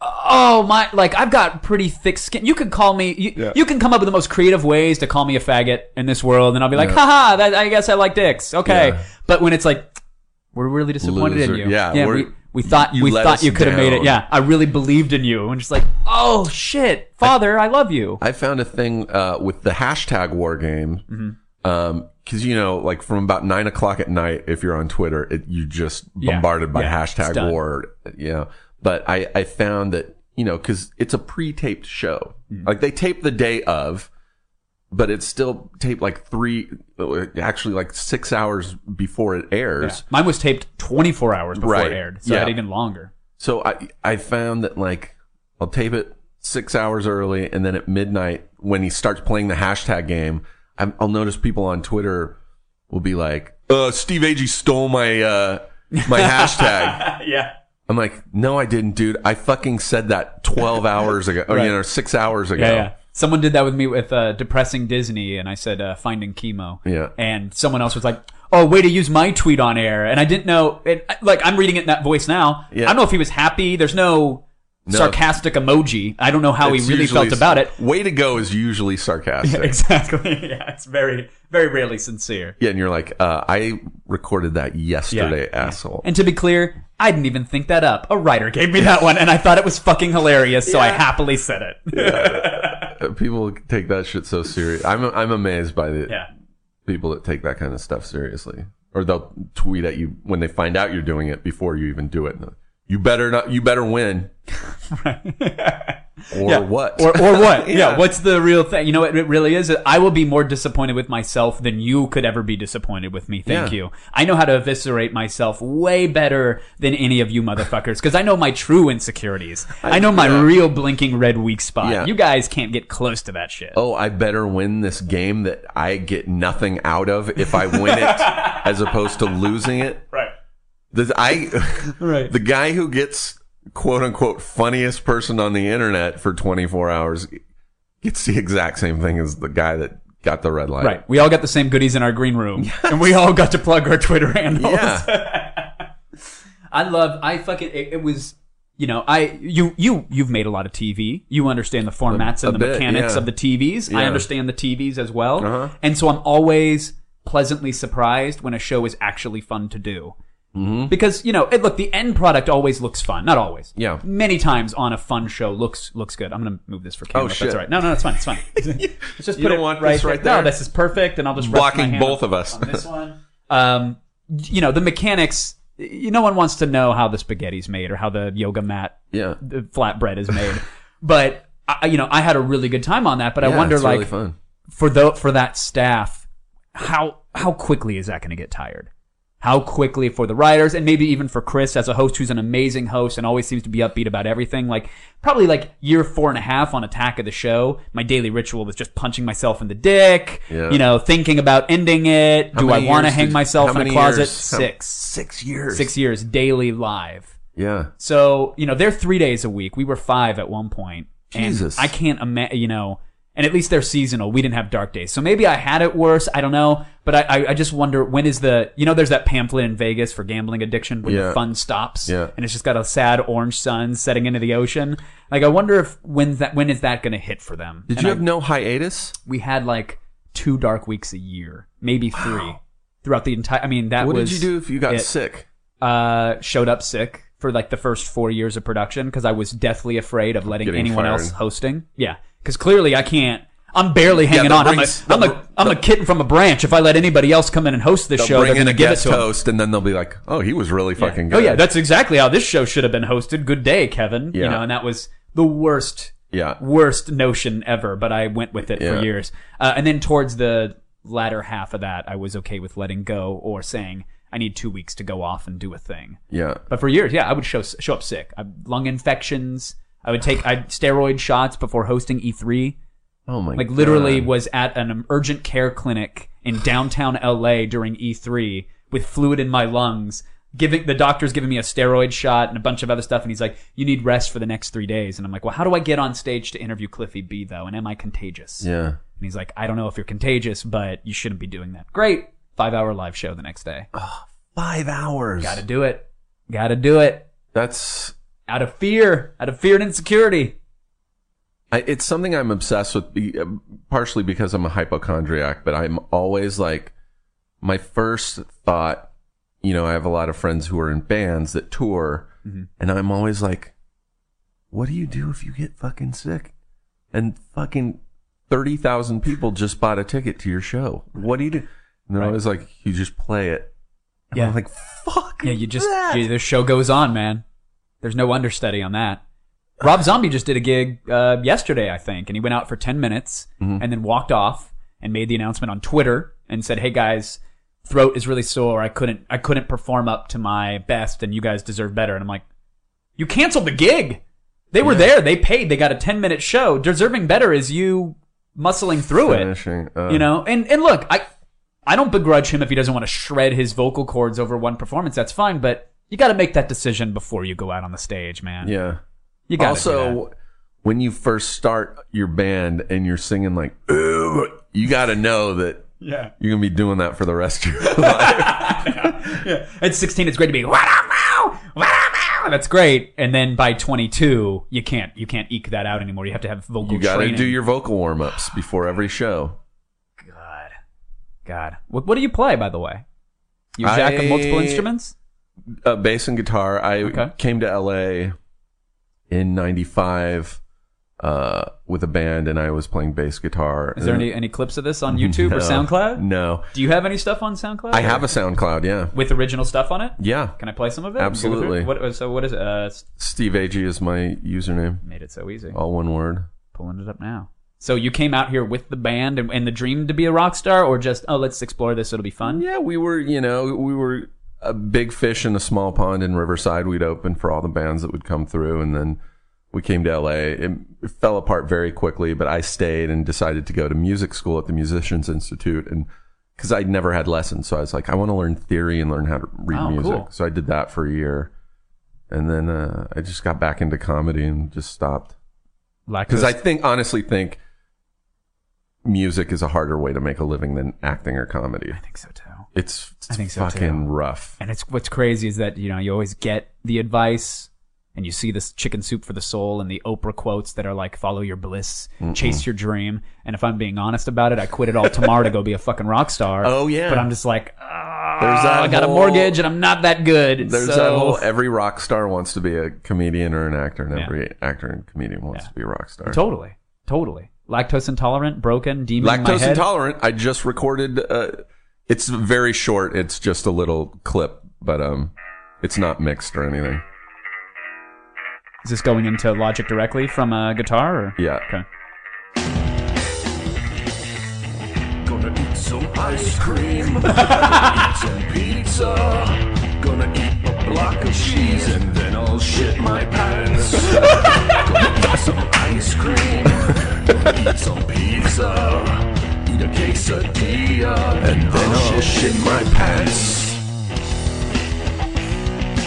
oh my, like I've got pretty thick skin. You could call me, you, Yeah. you can come up with the most creative ways to call me a faggot in this world, and I'll be like, haha, that, I guess I like dicks. Okay. Yeah. But when it's like, we're really disappointed in you. Yeah, yeah we're- we, we thought you we thought you could have made it. Yeah, I really believed in you, and just like, oh shit, father, I, love you. I found a thing uh, with the hashtag war game. Mm-hmm. because you know, like from about nine o'clock at night, if you're on Twitter, it, you just Yeah. bombarded by Yeah, hashtag war. You know, but I I found that you know because it's a pre-taped show, Mm. like they tape the day of, but it's still taped like three, actually like six hours before it airs. Mine was taped 24 hours before Right. it aired, so I had even longer. So I I found that like I'll tape it six hours early, and then at midnight when he starts playing the hashtag game, I'm, I'll notice people on Twitter will be like, "Uh, Steve Agee stole my uh my hashtag." yeah. I'm like, "No, I didn't, dude. I fucking said that 12 hours ago, or Right. you know, six hours ago." Yeah, yeah. Someone did that with me with uh, depressing Disney, and I said uh, finding chemo. Yeah. And someone else was like, "Oh, way to use my tweet on air," and I didn't know. It, like I'm reading it in that voice now. Yeah. I don't know if he was happy. There's no, sarcastic emoji. I don't know how It's he really usually- felt about it. Way to go is usually sarcastic. exactly. Yeah, it's very, very rarely sincere. Yeah, and you're like, uh, I recorded that yesterday, Yeah. asshole. And to be clear, I didn't even think that up. A writer gave me that one, and I thought it was fucking hilarious, so I happily said it. People take that shit so serious. I'm I'm amazed by the yeah. people that take that kind of stuff seriously, or they'll tweet at you when they find out you're doing it before you even do it. You better not. You better win. or Yeah. what? Or, or what? yeah. Yeah. What's the real thing? You know what it really is? I will be more disappointed with myself than you could ever be disappointed with me. Thank Yeah. you. I know how to eviscerate myself way better than any of you motherfuckers because I know my true insecurities. I, know my real blinking red weak spot. You guys can't get close to that shit. oh, I better win this game that I get nothing out of if I win it, as opposed to losing it. Right. The, I, Right. the guy who gets quote unquote funniest person on the internet for 24 hours gets the exact same thing as the guy that got the red light. Right. We all got the same goodies in our green room. And we all got to plug our Twitter handles. Yeah. I love I fucking it, it was you know, I you you you've made a lot of TV. You understand the formats A- and a the bit, mechanics yeah. of the TVs. I understand the TVs as well. Uh-huh. And so I'm always pleasantly surprised when a show is actually fun to do. Mm-hmm. Because you know, it, look, the end product always looks fun. Not always. Yeah. Many times on a fun show looks looks good. I'm gonna move this for camera. Oh, shit. That's all right. No, no, it's fine. It's fine. Let's just You put don't it want right, this right No, there? this is perfect, and I'll just Blocking my hand both of us. on this one. Um, you know, the mechanics. You, no one wants to know how the spaghetti's made or how the yoga mat Yeah. the flatbread is made. but I, you know, I had a really good time on that. But I wonder, like, really for the for that staff, how how quickly is that going to get tired? How quickly for the writers and maybe even for Chris as a host who's an amazing host and always seems to be upbeat about everything. Like probably like year four and a half on Attack of the Show, my daily ritual was just punching myself in the dick. Yeah. You know, thinking about ending it. How Do I want to hang myself in a closet? years? How- Six. Six years. Six years daily live. Yeah. So, you know, they're three days a week. We were five at one point. And Jesus. I can't imagine, you know, and at least they're seasonal. We didn't have dark days. So maybe I had it worse. I don't know. But I, I, I just wonder when is the, you know, there's that pamphlet in Vegas for gambling addiction when Yeah. the fun stops. Yeah. And it's just got a sad orange sun setting into the ocean. Like, I wonder if when's that, when is that going to hit for them? Did And you I- have no hiatus? we had like two dark weeks a year, maybe three throughout the entire, I mean, that What was. did you do if you got it. sick? uh, showed up sick for like the first four years of production because I was deathly afraid of letting Getting anyone fired. else hosting. Yeah, because clearly I can't. I'm barely hanging they'll on. I'm a, I'm they'll- a, I'm a kitten from a branch. If I let anybody else come in and host this show, they're bring in to a give it guest to 'em. host, and then they'll be like, "Oh, he was really fucking good." Oh yeah, that's exactly how this show should have been hosted. Good day, Kevin. You Yeah. know, and that was the worst, Yeah. worst notion ever. But I went with it Yeah. for years. Uh, and then towards the latter half of that, I was okay with letting go or saying I need two weeks to go off and do a thing. yeah. But for years, yeah, I would show show up sick. I, lung infections. I would take I steroid shots before hosting E3. Oh my. Like literally God. was at an urgent care clinic in downtown LA during E3 with fluid in my lungs, giving the doctor's giving me a steroid shot and a bunch of other stuff, and he's like, "You need rest for the next three days." And I'm like, "Well, how do I get on stage to interview Cliffy B though? And am I contagious?" Yeah. And he's like, "I don't know if you're contagious, but you shouldn't be doing that." Great, five hour live show the next day. Five hours. Got to do it. Got to do it. That's Out of fear, out of fear and insecurity. I, it's something I'm obsessed with, uh, partially because I'm a hypochondriac, but I'm always like, my first thought, you know, I have a lot of friends who are in bands that tour, and I'm always like, what do you do if you get fucking sick? And fucking 30,000 people just bought a ticket to your show. What do you do? And they're Right. always like, you just play it. And Yeah. I'm like, fuck. Yeah, you just you, the show goes on, man. There's no understudy on that. Rob Zombie just did a gig uh, yesterday, I think, and he went out for ten minutes Mm-hmm. and then walked off and made the announcement on Twitter and said, "Hey guys, throat is really sore. I couldn't I couldn't perform up to my best, and you guys deserve better." And I'm like, "You canceled the gig. They were there. They paid. They got a ten minute show. Deserving better is you muscling through it." Uh, you know and and look i i don't begrudge him if he doesn't want to shred his vocal cords over one performance that's fine but you got to make that decision before you go out on the stage man. Yeah. you got to. also when you first start your band and you're singing like you got to know that yeah. you're gonna be doing that for the rest of your life. Yeah. at 16 it's great to be what up now what up now that's great. And then by 22 you can't you can't eke that out anymore. You have to have vocal you got to training. do your vocal warm-ups before every show. God. God. What, what do you play by the way? You a jack of multiple instruments uh, bass and guitar i Okay. came to la in 95 uh, with a band and i was playing bass guitar is there any any clips of this on youtube or soundcloud no do you have any stuff on soundcloud i or- have a soundcloud yeah with original stuff on it yeah Can I play some of it? Absolutely. What, so what is it? Uh, steve agee is my username made it so easy. all one word Pulling it up now. So you came out here with the band and, and the dream to be a rock star, or just oh let's explore this, it'll be fun. Yeah, we were, you know, we were a big fish in a small pond in Riverside. We'd open for all the bands that would come through, and then we came to LA. It, fell apart very quickly, but I stayed and decided to go to music school at the Musicians Institute, and because I'd never had lessons, so I was like, I want to learn theory and learn how to read Oh, music. cool. So I did that for a year, and then uh, I just got back into comedy and just stopped because I think, honestly, think music is a harder way to make a living than acting or comedy. I think so too. It's, it's I think so, fucking too. rough. And it's what's crazy is that you know you always get the advice. And you see this chicken soup for the soul and the Oprah quotes that are like, follow your bliss, chase your dream. And if I'm being honest about it, I quit it all tomorrow to go be a fucking rock star. Oh, yeah. But I'm just like, ah, There's that I got a mortgage and I'm not that good. There's so- that whole every rock star wants to be a comedian or an actor, and Yeah. every actor and comedian wants Yeah. to be a rock star. Totally, totally. Lactose intolerant, broken, demon Lactose intolerant. I just recorded. Uh, it's very short. It's just a little clip, but um, it's not mixed or anything. Is this going into Logic directly from a guitar? Or? Yeah. Okay. Gonna eat some ice cream. Gonna eat some pizza. Gonna eat a block of cheese and then I'll shit my pants. Gonna eat some ice cream. Gonna eat some pizza. Eat a quesadilla and then I'll shit my pants.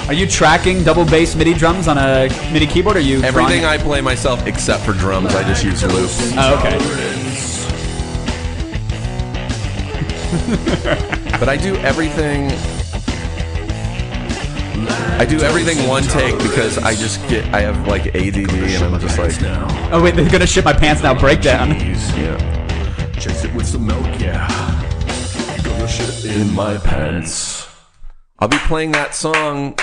Are you tracking double bass MIDI drums on a MIDI keyboard? Or are you Everything drawing- I play myself except for drums, I just use loops. Oh, okay. But I do everything. I do everything one take because I just get. I have like ADD, and I'm just like, Oh wait, they're gonna shit my pants now. Breakdown. yeah. Chase it with some milk, yeah. Gonna shit in my pants. I'll be playing that song.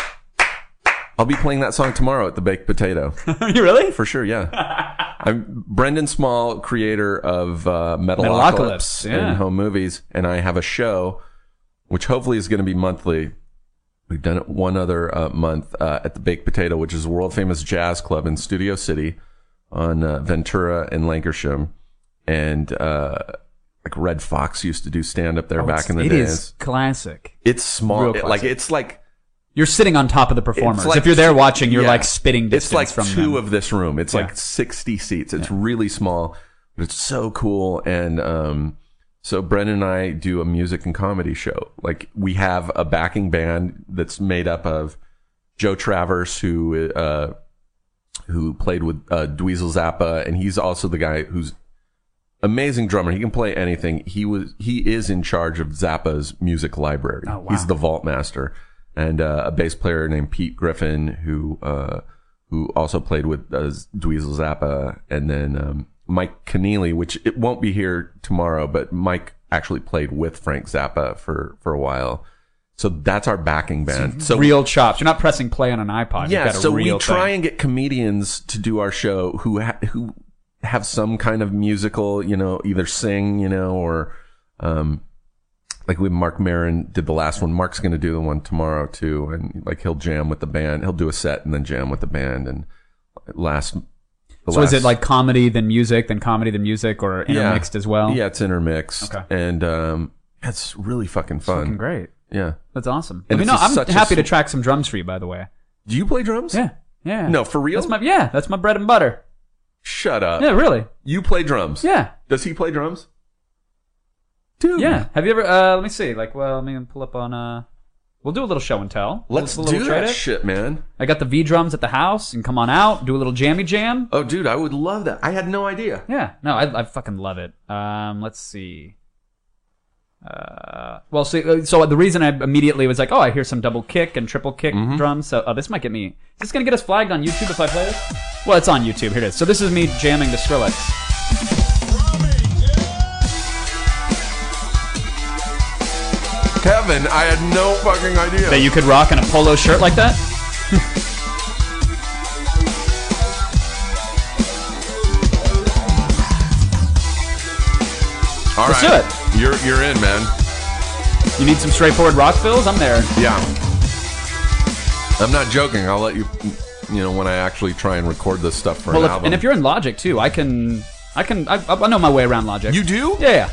I'll be playing that song tomorrow at the Baked Potato you really? for sure. Yeah, I'm Brendan Small, creator of uh, Metalocalypse, Metalocalypse yeah. and Home Movies, and I have a show, which hopefully is going to be monthly. We've done it one other uh, month uh, at the Baked Potato, which is a world famous jazz club in Studio City on uh, Ventura and Lankershim, and uh, like Redd Foxx used to do stand up there back in the Oh, It days. is classic. It's small, Real it- like it's like You're sitting on top of the performers. Like if you're there watching, you're yeah. like spitting distance It's like from two them. of this room. It's Yeah. like 60 seats. It's really small, but it's so cool. And, um, So Brendan and I do a music and comedy show. Like we have a backing band that's made up of Joe Travers, who uh, who played with uh, Dweezil Zappa, and he's also the guy who's amazing drummer. He can play anything. He was he is in charge of Zappa's music library. Oh, wow. He's the vault master, and uh, a bass player named Pete Griffin, who uh, who also played with uh, Dweezil Zappa, and then um, Mike Keneally, which it won't be here tomorrow, but Mike actually played with Frank Zappa for for a while. So that's our backing band. So real chops. You're not pressing play on an iPod. Yeah, got a so we try thing. and get comedians to do our show who ha- who have some kind of musical, you know, either sing, you know, or um, like we Marc Maron did the last one. Marc's going to do the one tomorrow too, and like he'll jam with the band. He'll do a set and then jam with the band. And last, So is it like comedy then music then comedy then music or intermixed as well? Yeah, it's intermixed. Okay. and um, it's really fucking fun. Fucking great. Yeah. That's awesome. And I mean, no, I'm happy to track some drums for you, by the way. Do you play drums? Yeah, yeah. No, for real? That's my yeah. That's my bread and butter. Shut up. Yeah, really. You play drums? Yeah, Does he play drums? Dude. yeah. Have you ever? Uh, let me see. Like, well, let me pull up on. Uh, we'll do a little show and tell. Let's little do trade that shit, man. I got the V drums at the house, and come on out, do a little jammy jam. Oh, dude, I would love that. I had no idea. Yeah, no, I, I fucking love it. Um, let's see. Uh, well, so, so the reason I immediately was like, oh, I hear some double kick and triple kick Mm-hmm. drums. So, oh, this might get me. Is this gonna get us flagged on YouTube if I play this? Well, it's on YouTube. Here it is. So this is me jamming the Skrillex. Kevin, I had no fucking idea. That you could rock in a polo shirt like that. All Let's right. do You're you're in, man. You need some straightforward rock fills? I'm there. Yeah. I'm not joking. I'll let you. You know, when I actually try and record this stuff for Well, an if, album. and if you're in Logic too, I can, I can, I, I know my way around Logic. you do, Yeah,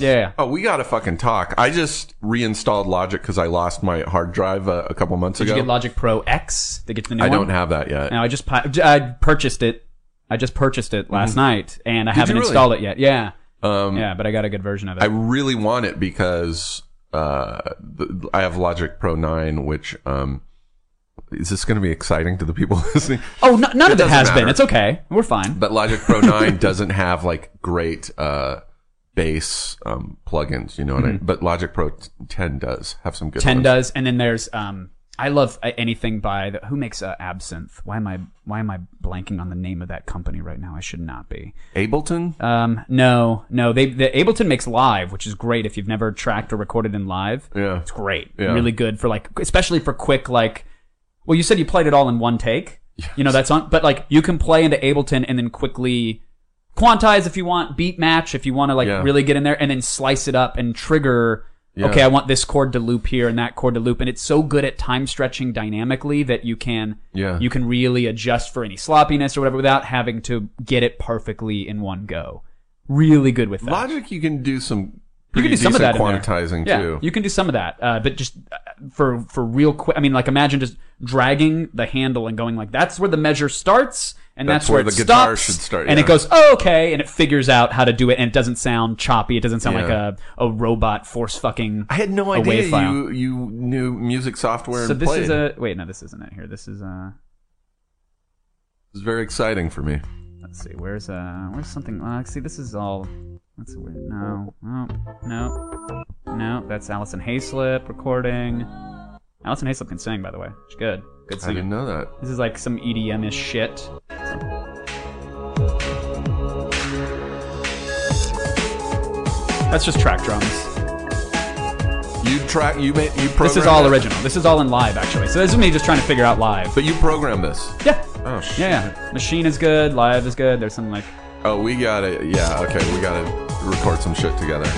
yeah. Oh, we gotta fucking talk. I just reinstalled Logic because I lost my hard drive uh, a couple months Did ago. you get Logic Pro X? They get the new I one. don't have that yet. No, I just pi- I purchased it. I just purchased it last night, and I haven't Mm-hmm. really? installed it yet. Yeah, Um, yeah, but I got a good version of it. I really want it because uh, the, I have Logic Pro 9, which um, is this going to be exciting to the people listening? oh, no, none of it has matter. been. It's okay. We're fine. But Logic Pro 9 doesn't have like great uh, bass um, plugins, you know what I mean? But Logic Pro 10 does have some good Mm-hmm. Ten ones. does, and then there's um. I love uh, anything by the, who makes uh, Absynth. Why am I why am I blanking on the name of that company right now? I should not be. Ableton? Um, no, no. They the Ableton makes live, which is great if you've never tracked or recorded in live. Yeah. it's great. Yeah. Really good for like, especially for quick like. Well, you said you played it all in one take. You know that's on, but like you can play into Ableton and then quickly quantize if you want, beat match if you want to like Yeah. really get in there, and then slice it up and trigger. Yeah. Okay, I want this chord to loop here and that chord to loop, and it's so good at time stretching dynamically that you can Yeah. you can really adjust for any sloppiness or whatever without having to get it perfectly in one go. Really good with that. Logic, you can do some. You can do some of that decent in there. quantizing yeah, too. You can do some of that, uh, but just uh, for for real quick. I mean, like imagine just dragging the handle and going like that's where the measure starts, and that's, That's where it the guitar stops, should start, And it goes oh, okay, and it figures out how to do it, and it doesn't sound choppy. It doesn't sound like a a robot force fucking. I had no idea you you knew music software So and this played. is a wait, no, this isn't it here. This is uh It's very exciting for me. Let's see. Where's uh? Where's something? Uh, see, this is all. That's weird. No, no, no, no. That's Alison Haislip recording. Alison Haislip can sing, by the way. She's good. Good singing. I didn't know that. This is like some EDM-ish shit. That's just track drums. You track. You made. You programmed This is all it? original. This is all in live, actually. So this is me just trying to figure out live. But you programmed this. Yeah. Oh shit. Yeah, yeah. Machine is good. Live is good. There's some like. Oh, we got it. Yeah. Okay. We gotta record some shit together.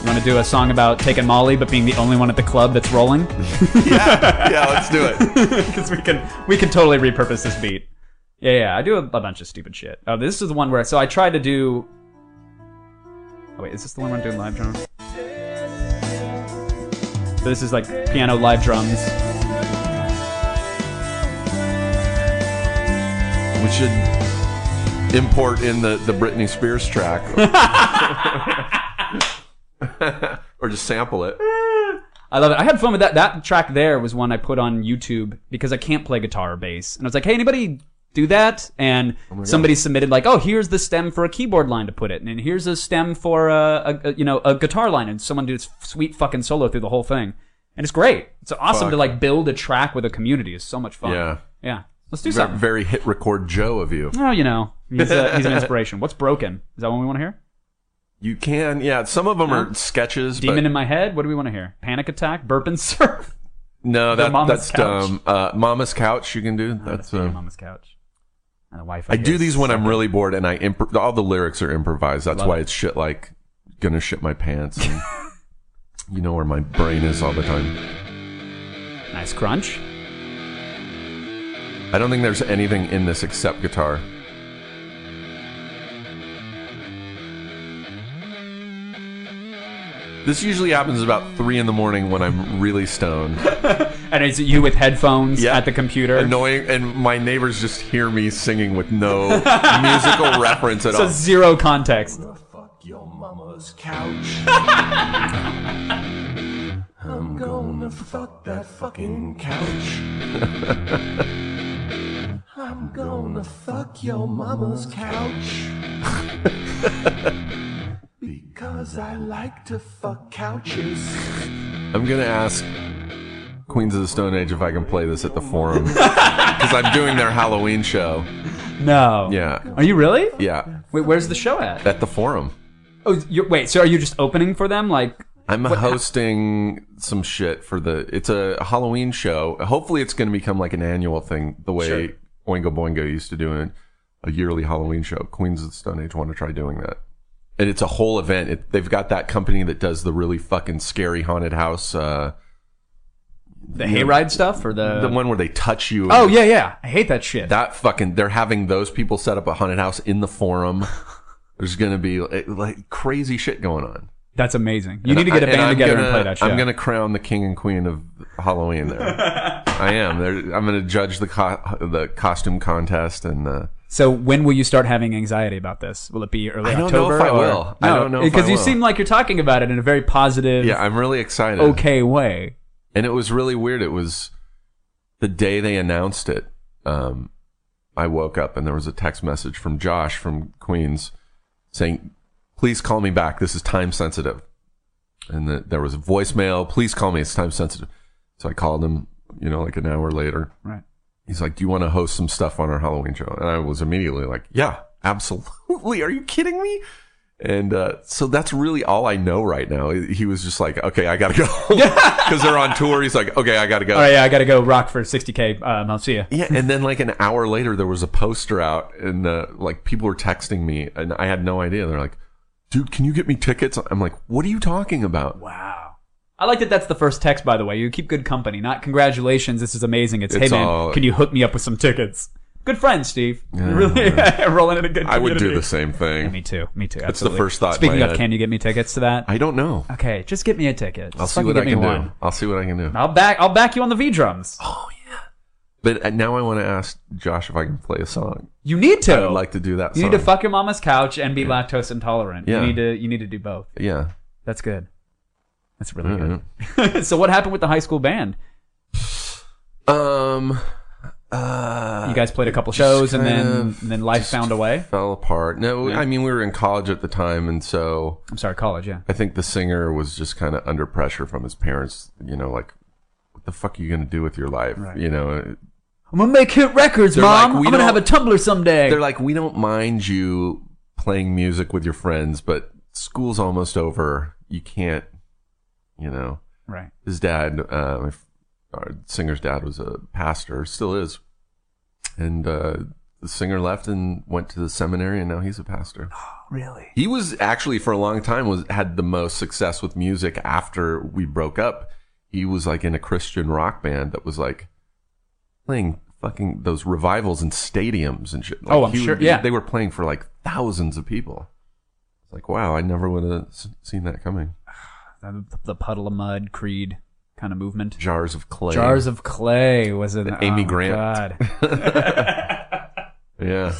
You want to do a song about taking Molly, but being the only one at the club that's rolling? yeah. Yeah. Let's do it. because we can we can totally repurpose this beat. Yeah, yeah, I do a, a bunch of stupid shit. Oh, this is the one where so I tried to do. Oh wait, is this the one where I'm doing live drums? So this is like piano live drums. We should import in the the Britney Spears track. or just sample it. I love it. I had fun with that. That track there was one I put on YouTube because I can't play guitar or bass, and I was like, "Hey, anybody do that?" And oh somebody submitted like, "Oh, here's the stem for a keyboard line to put it, and here's a stem for a, a, a you know a guitar line," and someone did this sweet fucking solo through the whole thing, and it's great. It's awesome Fuck. to like build a track with a community. It's so much fun. Yeah. yeah. Let's do something. Very hit record Joe of you. Oh, you know, he's, a, he's an inspiration. What's broken? Is that one we want to hear? You can, yeah. Some of them are sketches, Demon but in my head. What do we want to hear? Panic attack. Burp and surf. no, that, Mama's that's Couch. dumb. Uh, Mama's couch, you can do. That's. Speaking of Uh, Mama's couch. And the Wi-Fi. I do these when I'm really bored, and I imp- all the lyrics are improvised. That's Love why it. it's shit like "gonna shit my pants." And you know where my brain is all the time. nice crunch. I don't think there's anything in this except guitar. This usually happens about three in the morning when I'm really stoned. And is it you with headphones Yeah. at the computer? Annoying, and my neighbors just hear me singing with no musical reference at all. so zero context. Fuck your mama's couch. I'm gonna fuck that fucking couch. I'm gonna fuck your mama's couch. Because I like to fuck couches. I'm gonna ask Queens of the Stone Age if I can play this at the Forum because I'm doing their Halloween show. No. Yeah, Are you really? yeah, Wait, where's the show at? at the Forum. Oh, you're, wait. So are you just opening for them? Like, I'm hosting some shit for the. It's a Halloween show. Hopefully, it's going to become like an annual thing, the way Sure. Oingo Boingo used to do it, a yearly Halloween show. Queens of the Stone Age want to try doing that, and it's a whole event. It, they've got that company that does the really fucking scary haunted house, uh, the hayride stuff or the? the one where they touch you. oh yeah, yeah. I hate that shit. that fucking. They're having those people set up a haunted house in the Forum. There's going to be like, like crazy shit going on. That's amazing. You need to get a band together gonna, and play that show. I'm going to crown the king and queen of Halloween there. I am. There, I'm going to judge the co- the costume contest and uh, So when will you start having anxiety about this? Will it be early I don't know October? if I or- will. I No, don't know if because you will. seem like you're talking about it in a very positive, yeah, I'm really excited. okay way. And it was really weird. It was the day they announced it. Um, I woke up and there was a text message from Josh from Queens saying, "Please call me back. This is time sensitive." And the, there was a voicemail. Please call me. It's time sensitive. So I called him. You know, like an hour later. Right. He's like, "Do you want to host some stuff on our Halloween show?" And I was immediately like, "Yeah, absolutely. Are you kidding me?" And uh, so that's really all I know right now. He was just like, "Okay, I gotta go," because they're on tour. He's like, "Okay, I gotta go." All right, yeah, I got to go rock for 60k. Um, I'll see you. Yeah, and then like an hour later, there was a poster out, and uh, like people were texting me, and I had no idea. They're like, "Dude, can you get me tickets?" I'm like, "What are you talking about?" Wow. I like that. That's the first text, by the way. You keep good company. Not congratulations. This is amazing. It's, hey It's man, all- can you hook me up with some tickets? Good friend, Steve. Really rolling in a good. I would do community. the same thing. Me too. Me too. That's the first thought in Speaking my of, head. can you get me tickets to that? I don't know. okay, just get me a ticket. I'll Just see fucking what get I me can one. do. I'll see what I can do. I'll back. I'll back you on the V drums. Oh yeah. But uh, now I want to ask Josh if I can play a song. You need to. I would like to do that. You need to fuck your mama's couch and be lactose intolerant. Yeah. You need to. You need to do both. Yeah. That's good. That's really Mm-hmm. good. so what happened with the high school band? Um. Uh, You guys played a couple shows and then and then life found a way. fell apart. No, I mean we were in college at the time, and so I'm sorry, college. Yeah. I think the singer was just kind of under pressure from his parents. You know, like, what the fuck are you gonna do with your life? You know, I'm gonna make hit records, They're mom. like, we I'm gonna have a Tumblr someday. they're like, we don't mind you playing music with your friends, but school's almost over. You can't, you know. right. His dad, uh, my our singer's dad, was a pastor, still is, and uh, the singer left and went to the seminary, and now he's a pastor. Oh, Really? He was actually for a long time was had the most success with music after we broke up. He was like in a Christian rock band that was like playing fucking those revivals in stadiums and shit. Like, Oh, I'm he sure- yeah. they were playing for like thousands of people. It's like wow, I never would have seen that coming. The, the puddle of mud creed kind of movement. Jars of clay. Jars of clay was an Amy oh, Grant. God, Yeah.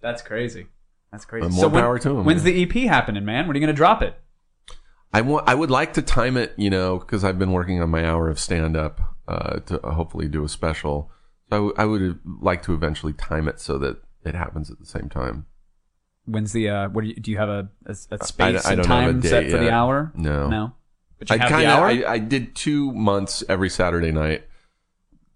that's crazy. That's crazy. Uh, more when- power to 'em, When's the EP happening, man? When are you gonna drop it? I want. I would like to time it, you know, because I've been working on my hour of stand up uh, to hopefully do a special. So I, w- I would like to eventually time it so that it happens at the same time. When's the uh? What do you do? You have a, a, a I- space I and a time set for the hour? No. no. But you I have kind the of. hour. I, I did two months every Saturday night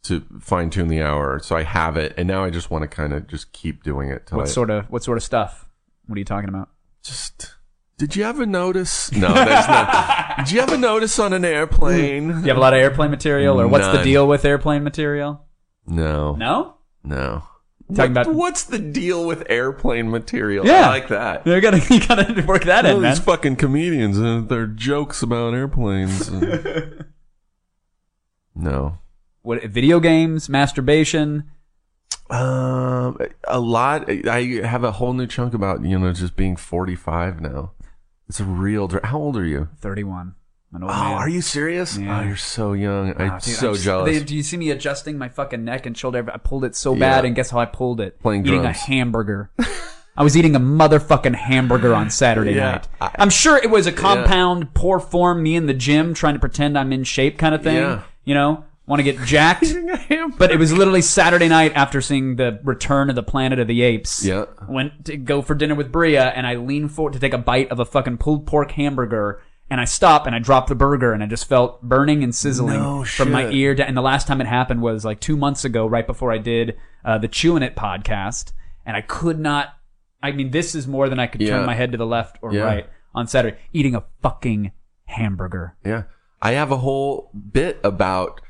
to fine tune the hour, so I have it, and now I just want to kind of just keep doing it. Till what I, sort of what sort of stuff? What are you talking about? Just. Did you ever notice? No, there's not. Did you ever notice on an airplane? Do you have a lot of airplane material, or what's the deal with airplane material? No. No. No. Talking What- about- what's the deal with airplane material? Yeah. I like that. You gotta you gotta work that All in, man. these fucking comedians and their jokes about airplanes. and- no. What video games, masturbation? Um, a lot. I have a whole new chunk about you know just being forty five now. It's a real. Dr- How old are you? Thirty-one. I'm an old Oh, man. are you serious? Yeah. Oh, you're so young. Wow, I'm dude, so just- jealous. they- do you see me adjusting my fucking neck and shoulder? I pulled it so Yeah. bad, and guess how I pulled it? Playing eating drums. a hamburger. I was eating a motherfucking hamburger on Saturday Yeah, night. I- I'm sure it was a compound, poor form, me in the gym trying to pretend I'm in shape kind of thing. Yeah. You know, want to get jacked. but it was literally Saturday night after seeing the Return of the Planet of the Apes. Yeah. Went to go for dinner with Bria, and I leaned forward to take a bite of a fucking pulled pork hamburger. And I stopped and I dropped the burger and I just felt burning and sizzling No from my ear. To, and the last time it happened was like two months ago, right before I did uh, the Chewing It podcast. And I could not. I mean, this is more than I could Yeah. turn my head to the left or Yeah. right on Saturday. Eating a fucking hamburger. Yeah. I have a whole bit about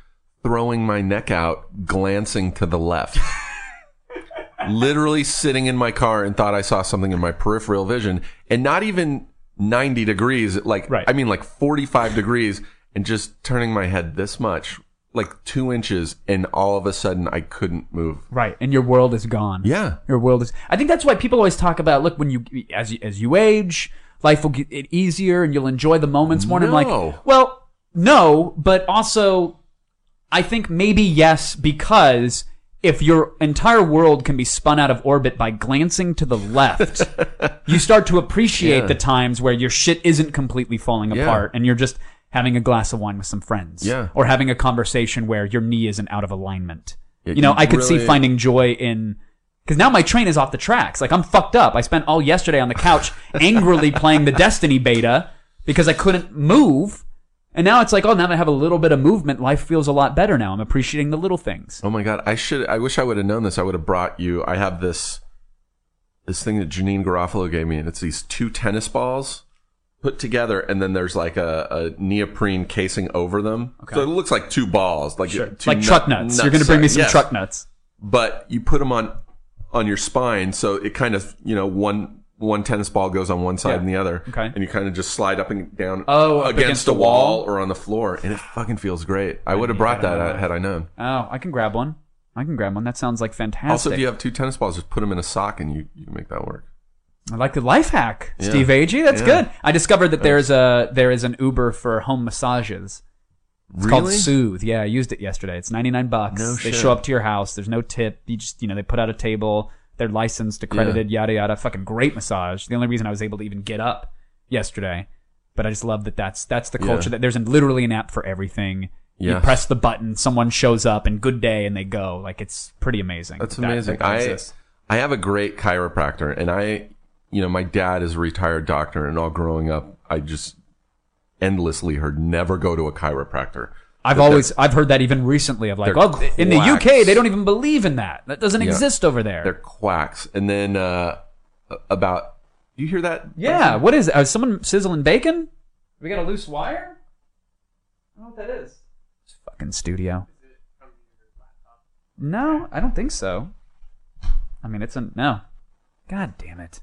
throwing my neck out, glancing to the left. Literally sitting in my car and thought I saw something in my peripheral vision and not even 90 degrees, like, Right. I mean, like 45 degrees and just turning my head this much, like two inches, and all of a sudden I couldn't move. Right, and your world is gone. Yeah. your world is. I think that's why people always talk about. Look, when you as you, as you age, life will get it easier, and you'll enjoy the moments more. And I'm No. like, well, no, but also, I think maybe yes because if your entire world can be spun out of orbit by glancing to the left, you start to appreciate Yeah. the times where your shit isn't completely falling Yeah. apart, and you're just having a glass of wine with some friends, Yeah. or having a conversation where your knee isn't out of alignment. Yeah, you know, you I could see really- finding joy in because now my train is off the tracks. Like I'm fucked up. I spent all yesterday on the couch angrily playing the Destiny beta because I couldn't move. And now it's like, oh, now that I have a little bit of movement, life feels a lot better now. I'm appreciating the little things. Oh my god! I should. I wish I would have known this. I would have brought you. I have this this thing that Janeane Garofalo gave me, and it's these two tennis balls put together, and then there's like a, a neoprene casing over them. Okay. So it looks like two balls, like two like nut- truck nuts. You're going to bring me some Yes. truck nuts. But you put them on on your spine, so it kind of you know one. One tennis ball goes on one side Yeah. and the other, Okay. and you kind of just slide up and down Oh, against, against a the wall. wall? or on the floor, and it fucking feels great. I would have brought that uh, had I known. Oh, I can grab one. I can grab one. That sounds like fantastic. Also, if you have two tennis balls, just put them in a sock, and you you can make that work. I like the life hack, Yeah. Steve Agee. That's Yeah. good. I discovered that there's a there is an Uber for home massages. It's called Really? Soothe. Yeah, I used it yesterday. It's 99 bucks. No they shit. show up to your house. There's no tip. You just, you know, they put out a table. They're licensed, accredited, yada yada. Fucking great massage. The only reason I was able to even get up yesterday, but I just love that that's that's the culture Yeah. that there's an, literally an app for everything. You press the button, someone shows up, and good day, and they go. Like it's pretty amazing. That's that- that amazing. that I. I have a great chiropractor, and I, you know, my dad is a retired doctor, and all growing up, I just endlessly heard never go to a chiropractor. I've That always I've heard that even recently of like, they're oh, in the. UK they don't even believe in that. That doesn't Yeah. exist over there. they're quacks. And then uh, about do you hear that? yeah, what is it? Is someone sizzling bacon? We got a loose wire? I don't know what that is. It's fucking studio. No, I don't think so. I mean, it's a no. God damn it.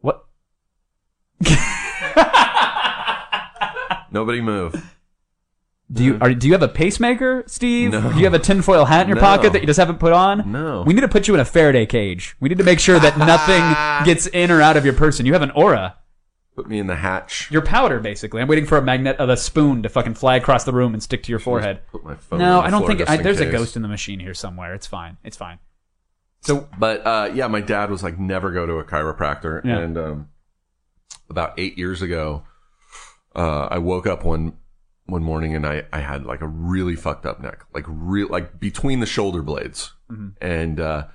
What? Nobody move. Do you are, do you have a pacemaker, Steve? No. Do you have a tinfoil hat in your No. pocket that you just haven't put on? No. We need to put you in a Faraday cage. We need to make sure that nothing gets in or out of your person. You have an aura. Put me in the hatch. You're powder, basically. I'm waiting for a magnet of a spoon to fucking fly across the room and stick to your forehead. Put my phone. No, on the I don't floor think just I, in there's a case. ghost in the machine here somewhere. It's fine. It's fine. So But uh, yeah, my dad was like, never go to a chiropractor. Yeah. And um, about eight years ago, uh, I woke up one one morning and I, I had like a really fucked up neck, like real like between the shoulder blades, and uh,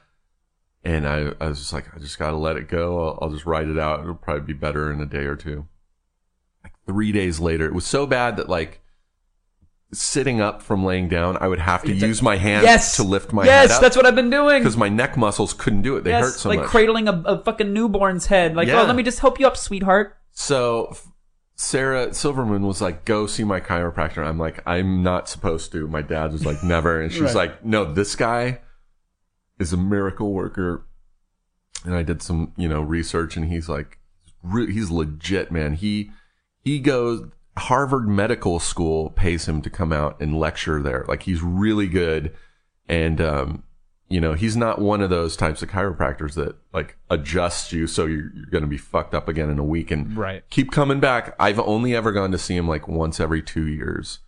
and I, I was just like I just gotta let it go. I'll, I'll just ride it out. It'll probably be better in a day or two. Like three days later, it was so bad that like sitting up from laying down, I would have to use my hands yes to lift my yes head up that's what i've been doing because my neck muscles couldn't do it. They yes, hurt so like much. Like cradling a, a fucking newborn's head like Yeah. oh let me just help you up sweetheart So Sarah Silverman was like, "Go see my chiropractor." I'm like, "I'm not supposed to." My dad was like, "Never," and she's Right. like, "No, this guy is a miracle worker." And I did some, you know, research, and he's like, he's legit, man. He he goes Harvard Medical School pays him to come out and lecture there. Like he's really good, and um, you know, he's not one of those types of chiropractors that like adjusts you so you're, you're going to be fucked up again in a week and Right. keep coming back. I've only ever gone to see him like once every two years.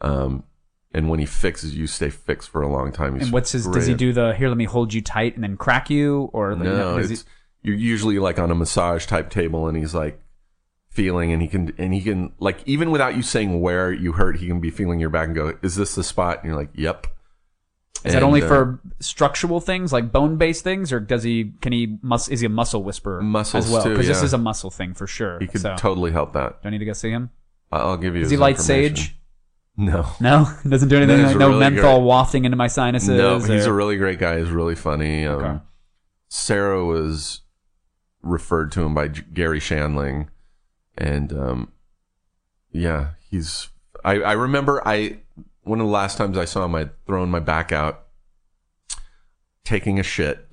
Um, and when he fixes, you stay fixed for a long time. He's and what's his does he do the here let me hold you tight and then crack you or like, No, he- it's you're usually like on a massage type table, and he's like feeling, and he can, and he can like even without you saying where you hurt, he can be feeling your back and go, "Is this the spot?" And you're like, "Yep." Is that And, only uh, for structural things like bone based things, or does he can he mus is he a muscle whisperer Muscles as well? Because this is a muscle thing for sure. He could so, totally help that. do I need to go see him? I'll give you. Does he light sage? No. No, doesn't do anything. Like, no really menthol great. wafting into my sinuses. No, he's or- a really great guy. He's really funny. Um, Okay. Sarah was referred to him by J- Garry Shandling, and um, yeah, he's. I, I remember I one of the last times I saw him, I'd thrown my back out, taking a shit.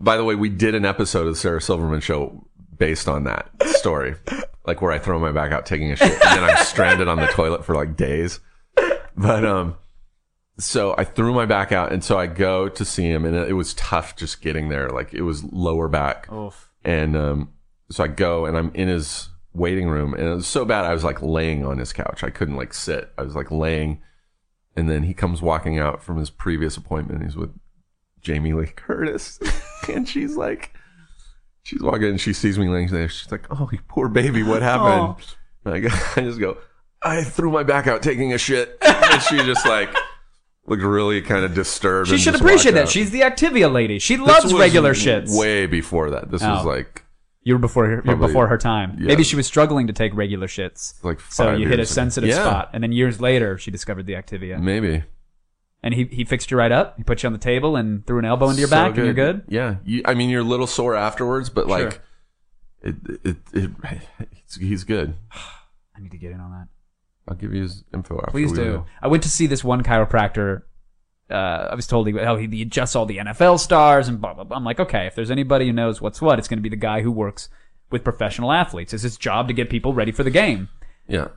by the way, we did an episode of the Sarah Silverman Show based on that story, like where I throw my back out taking a shit, and then I'm stranded on the toilet for like days. But um, so I threw my back out, and so I go to see him, and it was tough just getting there. Like it was lower back, Oof. and um, so I go, and I'm in his waiting room, and it was so bad I was like laying on his couch. I couldn't like sit. I was like laying, and then he comes walking out from his previous appointment. He's with Jamie Lee Curtis, and she's like, she's walking, and she sees me laying there. She's like, "Oh, you poor baby, what oh. happened?" And I, go, I just go, "I threw my back out taking a shit," and she just like looked really kind of disturbed. She should appreciate that. She's the Activia lady. She loves was regular shits. Way before that, this was Oh. like You were before you're Probably- before her time. yeah. Maybe she was struggling to take regular shits. like So you hit a sensitive Yeah, spot, and then years later, she discovered the Activia. Maybe And he, he fixed you right up. He put you on the table and threw an elbow into your So back, and you're good. Yeah, you, I mean, you're a little sore afterwards, but like, Sure. it, it, it, he's good. I need to get in on that. I'll give you his info. After Please do. I went to see this one chiropractor. Uh, I was told he, oh, he adjusts all the NFL stars and blah, blah, blah. I'm like, okay, if there's anybody who knows what's what, it's going to be the guy who works with professional athletes. It's his job to get people ready for the game. Yeah,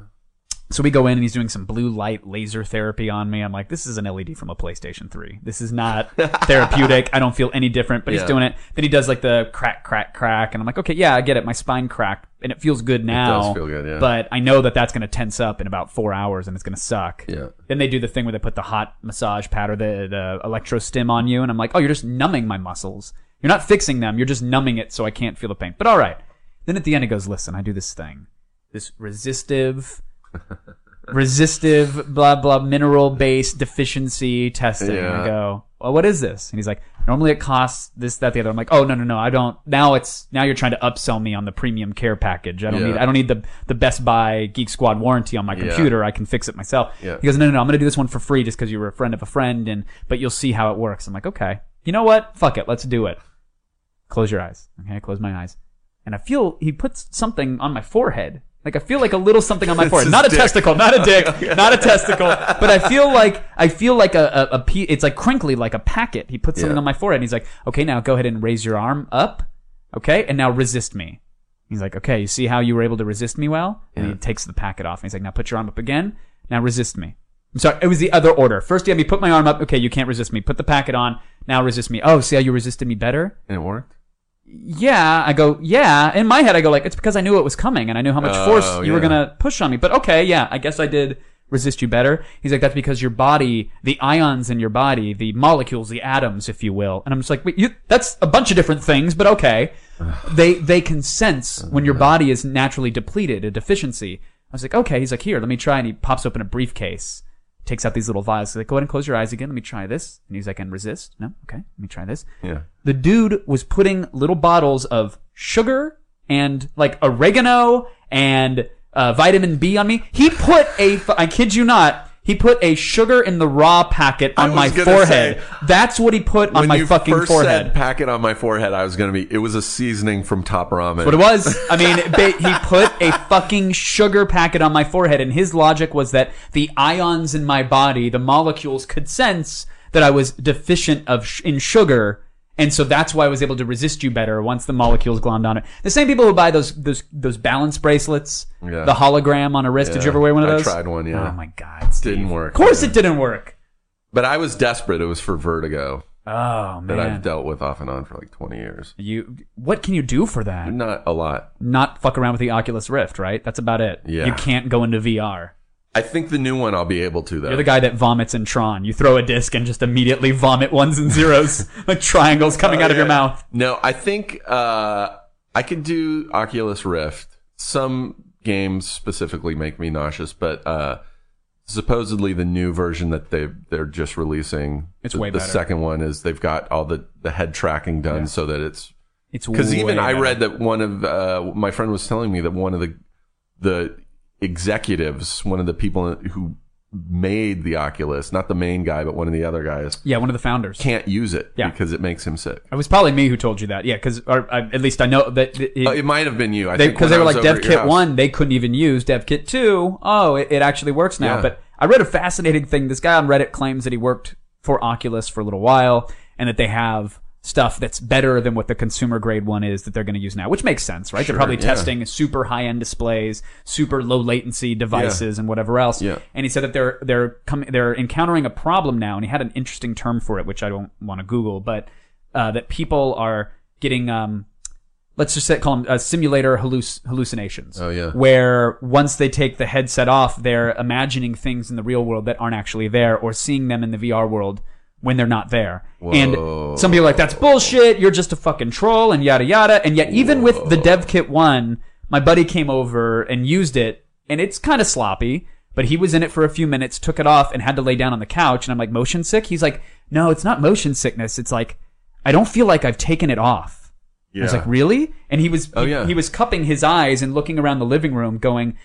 So we go in and he's doing some blue light laser therapy on me. I'm like, this is an LED from a PlayStation 3. This is not therapeutic. I don't feel any different, but he's doing it. Then he does like the crack, crack, crack. And I'm like, okay, yeah, I get it. My spine cracked and it feels good now. It does feel good, yeah. But I know that that's going to tense up in about four hours and it's going to suck. yeah. Then they do the thing where they put the hot massage pad or the, the electro stim on you. And I'm like, oh, you're just numbing my muscles. You're not fixing them. You're just numbing it so I can't feel the pain. But all right. Then at the end, it goes, listen, I do this thing, this resistive, resistive, blah, blah, mineral based deficiency testing. And I go, well, what is this? And he's like, normally it costs this, that, the other. I'm like, oh, no, no, no. I don't, now it's, now you're trying to upsell me on the premium care package. I don't Yeah. need, I don't need the, the Best Buy Geek Squad warranty on my Yeah. computer. I can fix it myself. Yeah. He goes, no, no, no. I'm going to do this one for free just because you were a friend of a friend and, but you'll see how it works. I'm like, okay. You know what? Fuck it. Let's do it. Close your eyes. Okay. I close my eyes. And I feel he puts something on my forehead. Like I feel like a little something on my forehead. Not a dick. testicle, not a dick, not a testicle. But I feel like I feel like a, a, a pe- it's like crinkly, like a packet. He puts something Yeah. on my forehead. And he's like, okay, now go ahead and raise your arm up. Okay, and now resist me. He's like, okay, you see how you were able to resist me well? And he takes the packet off. And he's like, now put your arm up again. Now resist me. I'm sorry, it was the other order. First, you had me put my arm up. Okay, you can't resist me. Put the packet on. Now resist me. Oh, see how you resisted me better? And it worked. Yeah, I go, yeah. In my head, I go like, it's because I knew it was coming and I knew how much Oh, force you were yeah. gonna push on me. But okay, yeah, I guess I did resist you better. He's like, that's because your body, the ions in your body, the molecules, the atoms, if you will. And I'm just like, wait, you, that's a bunch of different things, but okay. they they can sense when your uh-huh. body is naturally depleted, a deficiency. I was like, okay. He's like, here, let me try. And he pops open a briefcase, takes out these little vials. He's like, go ahead and close your eyes again. Let me try this. And he's like, and resist. No, okay. Let me try this. Yeah. The dude was putting little bottles of sugar and like oregano and uh, vitamin B on me. He put a, I kid you not, he put a sugar in the raw packet on my forehead. say, That's what he put on my you fucking first forehead. said packet on my forehead, I was gonna be. It was a seasoning from Top Ramen. what it was. I mean, he put a fucking sugar packet on my forehead, and his logic was that the ions in my body, the molecules, could sense that I was deficient of sh- in sugar, and so that's why I was able to resist you better once the molecules glommed on it. The same people who buy those those those balance bracelets, Yeah. the hologram on a wrist. Did you ever wear one of those? I tried one, yeah. Oh my god, Steve. Didn't work, Of course, yeah. it didn't work. But I was desperate. It was for vertigo Oh that I've dealt with off and on for like 20 years. you. What can you do for that? Not a lot. Not fuck around with the Oculus Rift, right? That's about it. Yeah. You can't go into VR. I think the new one I'll be able to though. You're the guy that vomits in Tron. You throw a disc and just immediately vomit ones and zeros, like triangles coming out of your Oh, mouth. No, I think uh, I could do Oculus Rift. Some games specifically make me nauseous, but uh, supposedly the new version that they they're just releasing, It's the, way the second one is they've got all the the head tracking done so that it's It's because even way I read that one of uh, my friend was telling me that one of the the executives, one of the people who made the Oculus, not the main guy, but one of the other guys, Yeah, one of the founders. can't use it Yeah. because it makes him sick. It was probably me who told you that. Yeah, because uh, at least I know that it, Oh, it might have been you. I they think because they were like DevKit one, they couldn't even use DevKit two. Oh, it, it actually works now. Yeah. But I read a fascinating thing. This guy on Reddit claims that he worked for Oculus for a little while, and that they have stuff that's better than what the consumer grade one is that they're going to use now, which makes sense, right? Sure, they're probably yeah. testing super high end displays, super low latency devices, and whatever else. Yeah. And he said that they're they're coming they're encountering a problem now, and he had an interesting term for it, which I don't want to Google, but uh, that people are getting um, let's just say, call them uh, simulator halluc- hallucinations. Oh, yeah. Where once they take the headset off, they're imagining things in the real world that aren't actually there, or seeing them in the VR world when they're not there. Whoa. And some people are like, that's bullshit. You're just a fucking troll and yada yada. And yet, even with the dev kit one, my buddy came over and used it, and it's kind of sloppy. But he was in it for a few minutes, took it off, and had to lay down on the couch. And I'm like, motion sick? He's like, no, it's not motion sickness. It's like, I don't feel like I've taken it off. Yeah. I was like, really? And he was, Oh, he, yeah. he was cupping his eyes and looking around the living room, going,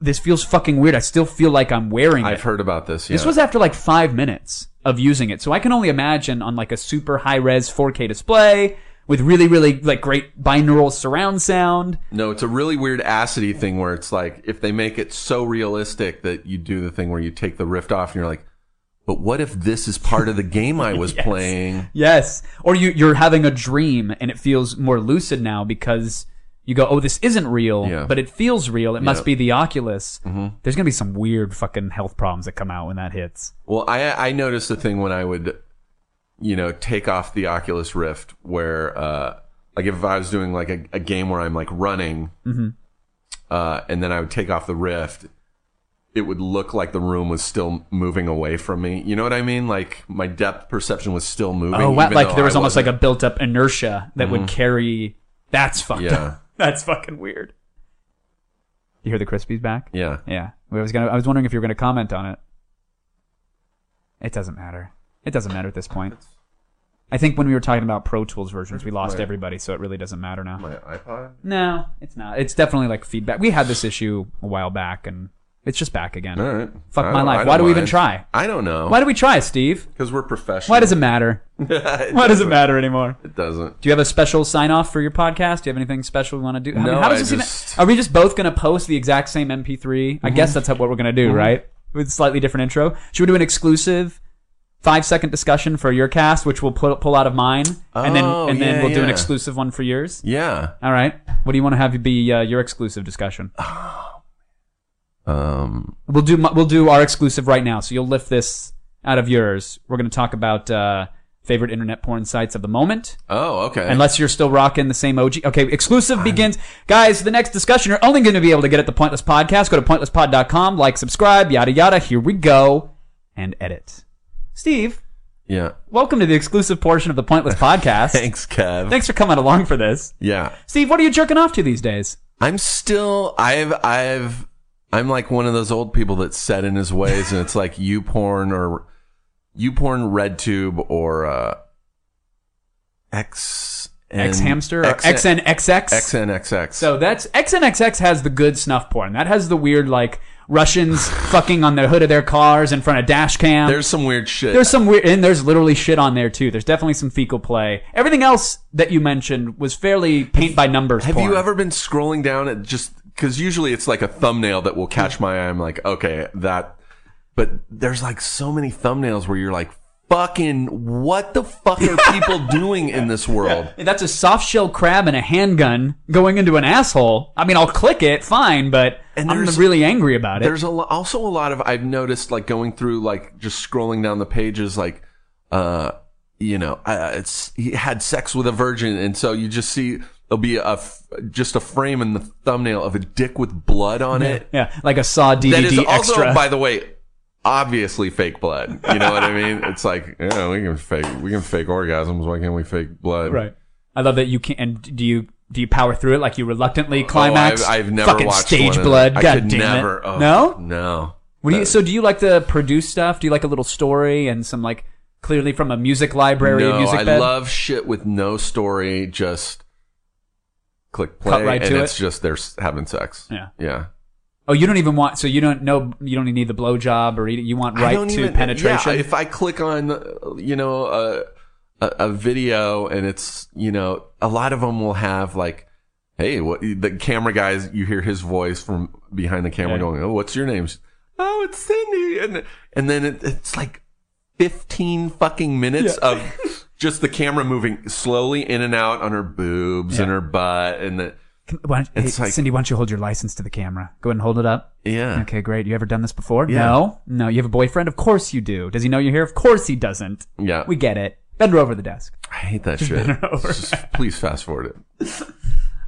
"This feels fucking weird. I still feel like I'm wearing it." I've heard about this. Yeah. This was after like five minutes of using it, so I can only imagine on like a super high res 4K display with really, really like great binaural surround sound. no, it's a really weird acidy thing where it's like if they make it so realistic that you do the thing where you take the rift off and you're like, but what if this is part of the game I was playing? Yes, or you you're having a dream and it feels more lucid now because. You go, oh, this isn't real, Yeah. but it feels real. It must. Mm-hmm. be the Oculus. There's gonna be some weird fucking health problems that come out when that hits. Well, I I noticed a thing when I would, you know, take off the Oculus Rift where, uh, like if I was doing like a, a game where I'm like running, uh, and then I would take off the Rift, it would look like the room was still moving away from me. You know what I mean? Like my depth perception was still moving. Oh, wow. like there was I almost like a built up inertia that would carry. That's fucked Yeah. up. That's fucking weird. You hear the Crispies back? yeah. Yeah. I was gonna. I was wondering if you were gonna comment on it. It doesn't matter. It doesn't matter at this point. I think when we were talking about Pro Tools versions, we lost my- everybody, so it really doesn't matter now. My iPod. No, it's not. It's definitely like feedback. We had this issue a while back, and it's just back again. All right. Fuck I my don't- life. Why do we even mind. try? I don't know. Why do we try, Steve? Because we're professional. Why does it matter? it Why does it matter anymore? It doesn't. Do you have a special sign off for your podcast? Do you have anything special we want to do? I mean, No, how does I this even- are we just both going to post the exact same MP3? I guess that's how, what we're going to do, right? With slightly different intro. Should we do an exclusive five second discussion for your cast, which we'll pull, pull out of mine, and then Oh, and then yeah, we'll do an yeah. exclusive one for yours. Yeah. All right. What do you want to have be uh, your exclusive discussion? Um. We'll do my- we'll do our exclusive right now. So you'll lift this out of yours. We're going to talk about uh, favorite internet porn sites of the moment. Oh, okay. Unless you're still rocking the same OG. Okay, exclusive begins. Guys, the next discussion, you're only going to be able to get at the Pointless Podcast. Go to pointlesspod.com, like, subscribe, yada, yada. Here we go. And edit. Steve, Yeah. Welcome to the exclusive portion of the Pointless Podcast. Thanks, Kev. Thanks for coming along for this. Yeah. Steve, what are you jerking off to these days? I'm still I've I've I'm like one of those old people that's set in his ways and it's like you porn or you porn red tube or uh X X hamster or X XNXX? XNXX. So that's XNXX has the good snuff porn. That has the weird like Russians fucking on the hood of their cars in front of dash cam. there's some weird shit. There's some weird, and there's literally shit on there too. There's definitely some fecal play. Everything else that you mentioned was fairly paint by numbers. Have porn. you ever been scrolling down at just because usually it's like a thumbnail that will catch my eye. I'm like, okay, that. But there's like so many thumbnails where you're like, fucking, what the fuck are people doing in this world? That's a soft shell crab and a handgun going into an asshole. I mean, I'll click it, fine, but And I'm there's- really angry about it. There's a lo- also a lot of I've noticed like going through like just scrolling down the pages like uh you know uh, it's he had sex with a virgin and so you just see there'll be a f- just a frame in the thumbnail of a dick with blood on it Yeah, like a Saw DVD that is also extra. by the way obviously fake blood you know what I mean it's like yeah we can fake we can fake orgasms why can't we fake blood right. I love that you can. And do you do you power through it like you reluctantly oh, climax? Oh, I've, I've never Fucking watched stage one of blood. them. I God could damn never it. oh, no. no What do you, so do you like the produce stuff? Do you like a little story and some like clearly from a music library, No, music I bed? love shit with no story. Just click play, Cut right and to it's it? just they're s- having sex. Yeah. yeah. Oh, you don't even want. So you don't know. You don't need the blowjob or eat, you want I right don't to even- penetration. Yeah, if I click on, uh, you know, a, a a video and it's, you know, a lot of them will have like, hey, what the camera guys? You hear his voice from behind the camera Yeah. going, oh, what's your name? Oh, it's Cindy, and and then it, it's like fifteen fucking minutes of just the camera moving slowly in and out on her boobs and her butt and the Why don't- It's hey, like- Cindy, why don't you hold your license to the camera? Go ahead and hold it up. yeah. Okay, great. You ever done this before? Yeah. No. No. You have a boyfriend? Of course you do. Does he know you're here? Of course he doesn't. Yeah. We get it. Bend her over the desk. I hate that shit. Just please fast forward it.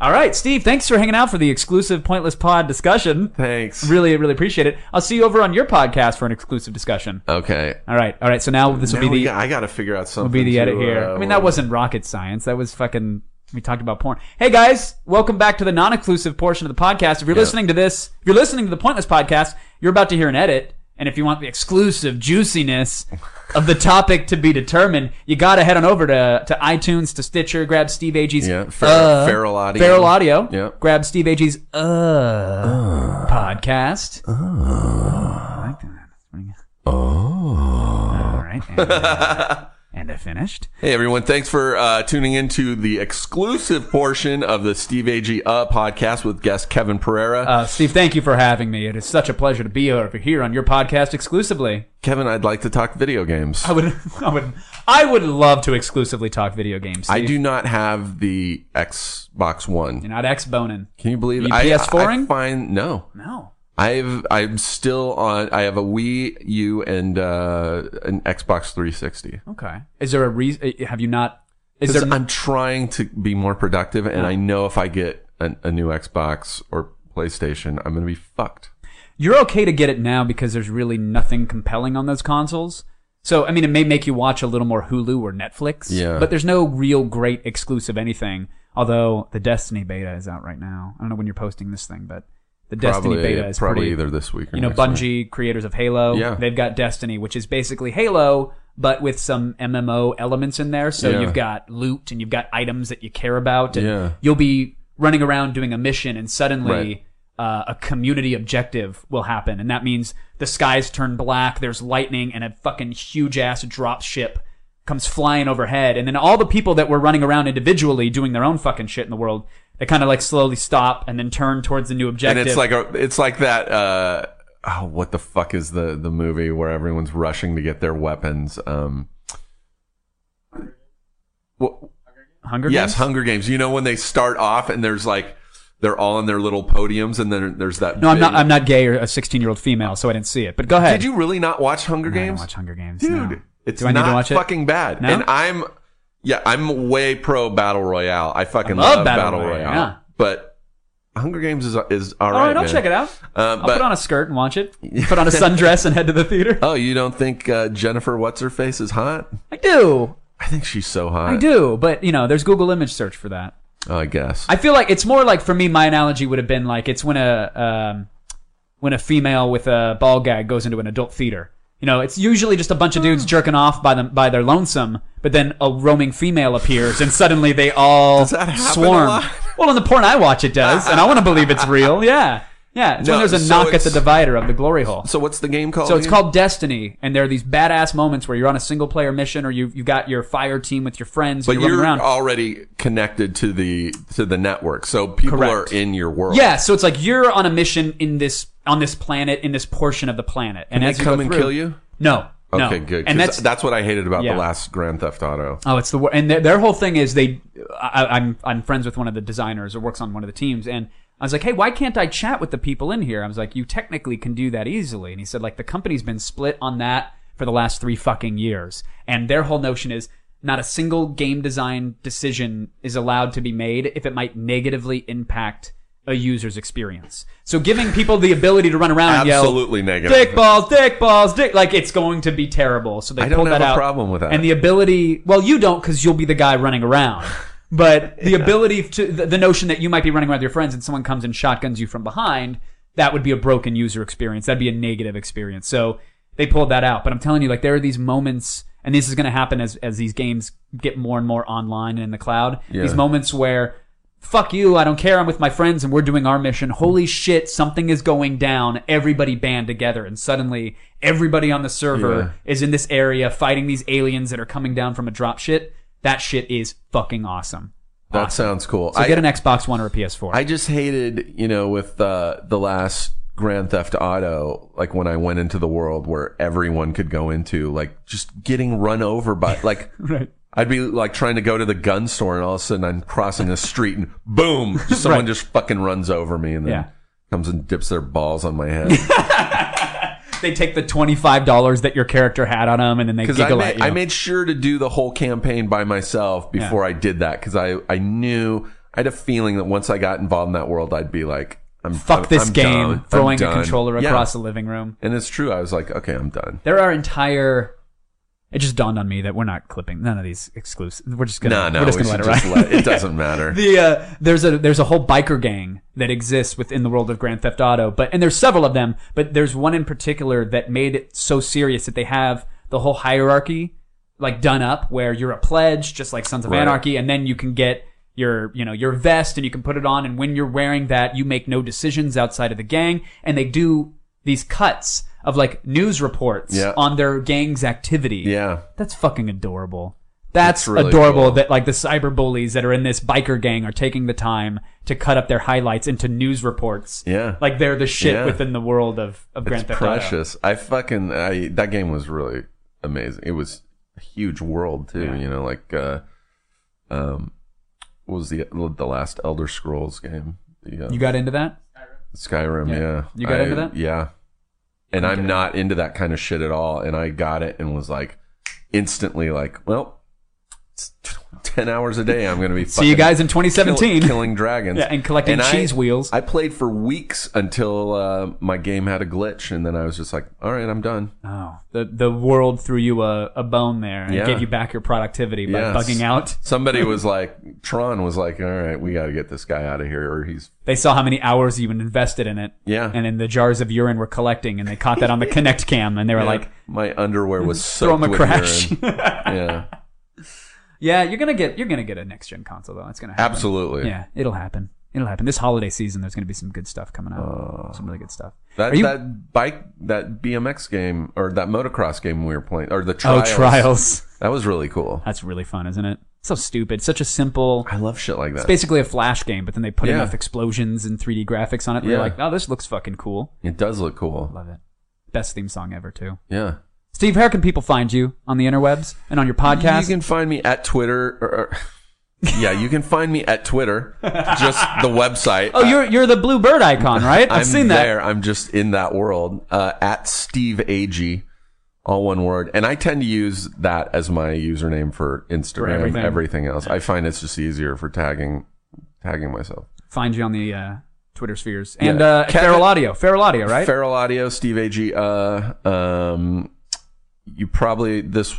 All right, Steve. Thanks for hanging out for the exclusive Pointless Pod discussion. Thanks. Really, really appreciate it. I'll see you over on your podcast for an exclusive discussion. Okay. All right. All right. So now this will Now be we the got- I got to figure out something. will be the to, edit here. uh, I mean, that wasn't rocket science. That was fucking. We talked about porn. Hey guys, welcome back to the non-exclusive portion of the podcast. If you're listening to this, if you're listening to the Pointless podcast, you're about to hear an edit. And if you want the exclusive juiciness of the topic to be determined, you got to head on over to, to iTunes, to Stitcher, grab Steve Agee's Yeah, Fer- uh, Feral Audio. Feral Audio. Yeah. Grab Steve Agee's uh, podcast. I like that. Good. All right. And, and I finished. Hey everyone, thanks for uh, tuning into the exclusive portion of the Steve Agee uh, podcast with guest Kevin Pereira. Uh, Steve, thank you for having me. It is such a pleasure to be over here on your podcast exclusively. Kevin, I'd like to talk video games. I would, I would, I would love to exclusively talk video games. I do not have the Xbox One. You're not X boning. Can you believe You it? I, PS4ing? I find no. No. I've I'm still on. I have a Wii U and uh, an Xbox 360. Okay. Is there a reason? Have you not? Is there? I'm trying to be more productive, and I know if I get a, a new Xbox or PlayStation, I'm gonna be fucked. You're okay to get it now because there's really nothing compelling on those consoles. So, I mean, it may make you watch a little more Hulu or Netflix. Yeah. But there's no real great exclusive anything. Although the Destiny beta is out right now. I don't know when you're posting this thing, but the Destiny probably beta is probably pretty. either this week or you know, next week. Bungie, creators of Halo, Yeah. they've got Destiny, which is basically Halo, but with some MMO elements in there. So Yeah. you've got loot and you've got items that you care about. And Yeah. you'll be running around doing a mission and suddenly Right. uh, a community objective will happen. And that means the skies turn black, there's lightning, and a fucking huge ass drop ship comes flying overhead. And then all the people that were running around individually doing their own fucking shit in the world, they kind of like slowly stop and then turn towards the new objective. and it's like a, it's like that. Uh, oh, what the fuck is the the movie where everyone's rushing to get their weapons? Um, well, Hunger yes, Games? Hunger Games. You know when they start off and there's like they're all in their little podiums, and then there's that. No, I'm not. I'm not gay or a 16 year old female, so I didn't see it. But go ahead. Did you really not watch Hunger I didn't Games? watch Hunger Games, dude. no. It's Do I need not to watch it? fucking bad. No? And I'm, yeah, I'm way pro battle royale. I fucking I love love, Battle battle, Royale, royale. But Hunger Games is is all All right. I'll man. check it out. Um, I'll but- put on a skirt and watch it. Put on a sundress and head to the theater. Oh, you don't think uh, Jennifer What's her face is hot? I do. I think she's so hot. I do. But, you know, there's Google image search for that. Oh, I guess. I feel like it's more like for me. My analogy would have been like it's when a um, when a female with a ball gag goes into an adult theater. You know, it's usually just a bunch of dudes hmm. jerking off by them by their lonesome, but then a roaming female appears, and suddenly they all Does that happen a swarm. Well, in the porn I watch, it does, and I want to believe it's real. Yeah, yeah. It's No, when there's a so knock at the it's- divider of the glory hole. so what's the game called? So it's again? called Destiny, and there are these badass moments where you're on a single player mission, or you you got your fire team with your friends, But and you're you're around. already connected to the to the network, so people Correct. are in your world. Yeah, so it's like you're on a mission in this on this planet in this portion of the planet, and Can as they you come go and through- kill you? No, no. Okay, good. And that's that's what I hated about Yeah. the last Grand Theft Auto. oh, it's the wor- and their, their whole thing is they. I, I'm I'm friends with one of the designers or works on one of the teams, and I was like, hey, why can't I chat with the people in here? I was like, you technically can do that easily, and he said like the company's been split on that for the last three fucking years, and their whole notion is. Not a single game design decision is allowed to be made if it might negatively impact a user's experience. So giving people the ability to run around and yell, Absolutely negative. dick balls, dick balls, dick. Like it's going to be terrible. So they I don't pulled have that a out. problem with that. And the ability, well, you don't because you'll be the guy running around. But the ability to the, the notion that you might be running around with your friends and someone comes and shotguns you from behind, that would be a broken user experience. That'd be a negative experience. So they pulled that out. But I'm telling you, like there are these moments, and this is going to happen as as these games get more and more online and in the cloud. Yeah. These moments where fuck you, I don't care, I'm with my friends and we're doing our mission. Holy shit, something is going down. Everybody band together and suddenly everybody on the server Yeah. is in this area fighting these aliens that are coming down from a drop shit. That shit is fucking awesome. That Awesome. sounds cool. So I, get an Xbox One or a PS4. I just hated, you know, with uh, the last Grand Theft Auto, like when I went into the world where everyone could go into, like just getting run over by, like, right. I'd be like trying to go to the gun store and all of a sudden I'm crossing a street and boom, someone Right. just fucking runs over me and then Yeah. comes and dips their balls on my head. They take the $25 that your character had on them and then they Because I giggle made, at you. I made sure to do the whole campaign by myself before I did that because I, I knew I had a feeling that once I got involved in that world, I'd be like, I'm Fuck I'm- this I'm game, done. I'm throwing a done. controller Yeah. across the living room. And it's true. I was like, okay, I'm done. There are entire. It just dawned on me that we're not clipping none of these exclusive. We're just gonna. No, no, we're just we gonna let it ride. let, it doesn't matter. the uh, there's a there's a whole biker gang that exists within the world of Grand Theft Auto, but and there's several of them, but there's one in particular that made it so serious that they have the whole hierarchy like done up where you're a pledge, just like Sons of Right. Anarchy, and then you can get your you know your vest and you can put it on, and when you're wearing that, you make no decisions outside of the gang, and they do these cuts of like news reports Yeah. on their gang's activity. yeah. That's fucking adorable. That's really adorable cool. that like the cyber bullies that are in this biker gang are taking the time to cut up their highlights into news reports. Yeah. Like they're the shit Yeah. within the world of, of Grand Theft Auto. precious. I fucking, I, that game was really amazing. It was a huge world too, you know, like, uh, um, what was the, the last Elder Scrolls game? The, uh, You got into that? Skyrim, Yeah. yeah. You got I- into that? Yeah. And I'm not into that kind of shit at all. And I got it and was like, instantly like, well, 10 hours a day. I'm going to be See you guys in 2017. kill- killing dragons. Yeah, and collecting I- cheese wheels. I played for weeks until uh, my game had a glitch. And then I was just like, all right, I'm done. Oh, the the world threw you a, a bone there and Yeah. gave you back your productivity by Yes. bugging out. Somebody was like, Tron was like, all right, we got to get this guy out of here or he's, They saw how many hours you invested in it. Yeah. And then the jars of urine were collecting and they caught that on the Kinect cam and they were like, my underwear was so." throw him a crash. Yeah, yeah, you're gonna get you're gonna get a next gen console though. It's gonna happen. absolutely. Yeah, it'll happen. It'll happen. This holiday season, there's going to be some good stuff coming out. Oh. some really good stuff. That Are you- that bike that BMX game or that motocross game we were playing or the Oh, trials. trials. That was really cool. That's really fun, isn't it? So stupid. Such a simple. I love shit like that. It's basically a flash game, but then they put Yeah. enough explosions and 3D graphics on it. Yeah. You're like, oh, this looks fucking cool. it does look cool. Love it. Best theme song ever, too. Yeah. Steve, where can people find you on the interwebs and on your podcast? You can find me at Twitter. Or, or- yeah, you can find me at Twitter. Just the website. oh, you're you're the blue bird icon, right? I've I'm seen that. there. I'm just in that world. Uh, at Steve Agee, all one word. And I tend to use that as my username for Instagram. everything. everything. else. I find it's just easier for tagging tagging myself. Find you on the uh, Twitter spheres and Yeah. uh, Kevin- Feral Audio, Feral Audio, right? Feral Audio, Steve Agee. Uh, um, you probably this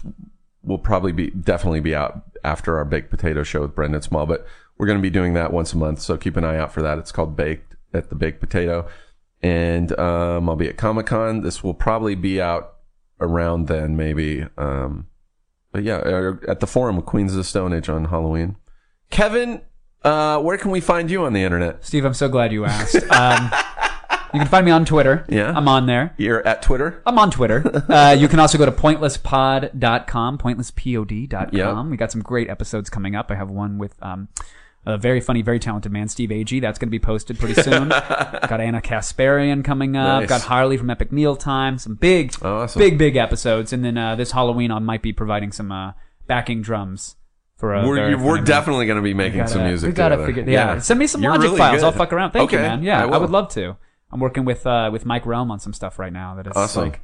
will probably be definitely be out after our baked potato show with Brendan Small, but we're going to be doing that once a month, so keep an eye out for that. It's called Baked at the Baked Potato, and um, I'll be at Comic Con. This will probably be out around then, maybe. Um, but yeah, uh, at the forum, of Queens of the Stone Age on Halloween. Kevin, uh, where can we find you on the internet? Steve, I'm so glad you asked. Um, you can find me on Twitter. Yeah. I'm on there. You're at Twitter. I'm on Twitter. Uh, you can also go to pointlesspod.com, pointlesspod.com. Yeah. We got some great episodes coming up. I have one with um, a very funny, very talented man, Steve Agee. That's going to be posted pretty soon. got Ana Kasparian coming up. Nice. Got Harley from Epic Mealtime. Some big, Awesome. big, big episodes. And then uh, this Halloween, I might be providing some uh, backing drums for a We're, we're definitely going to be making gotta- some music. We gotta together. figure. Yeah. send me some You're Logic really files. good. I'll fuck around. Thank you, Okay, man. Yeah, I, will. would love to. I'm working with uh, with Mike Relm on some stuff right now that is Awesome. like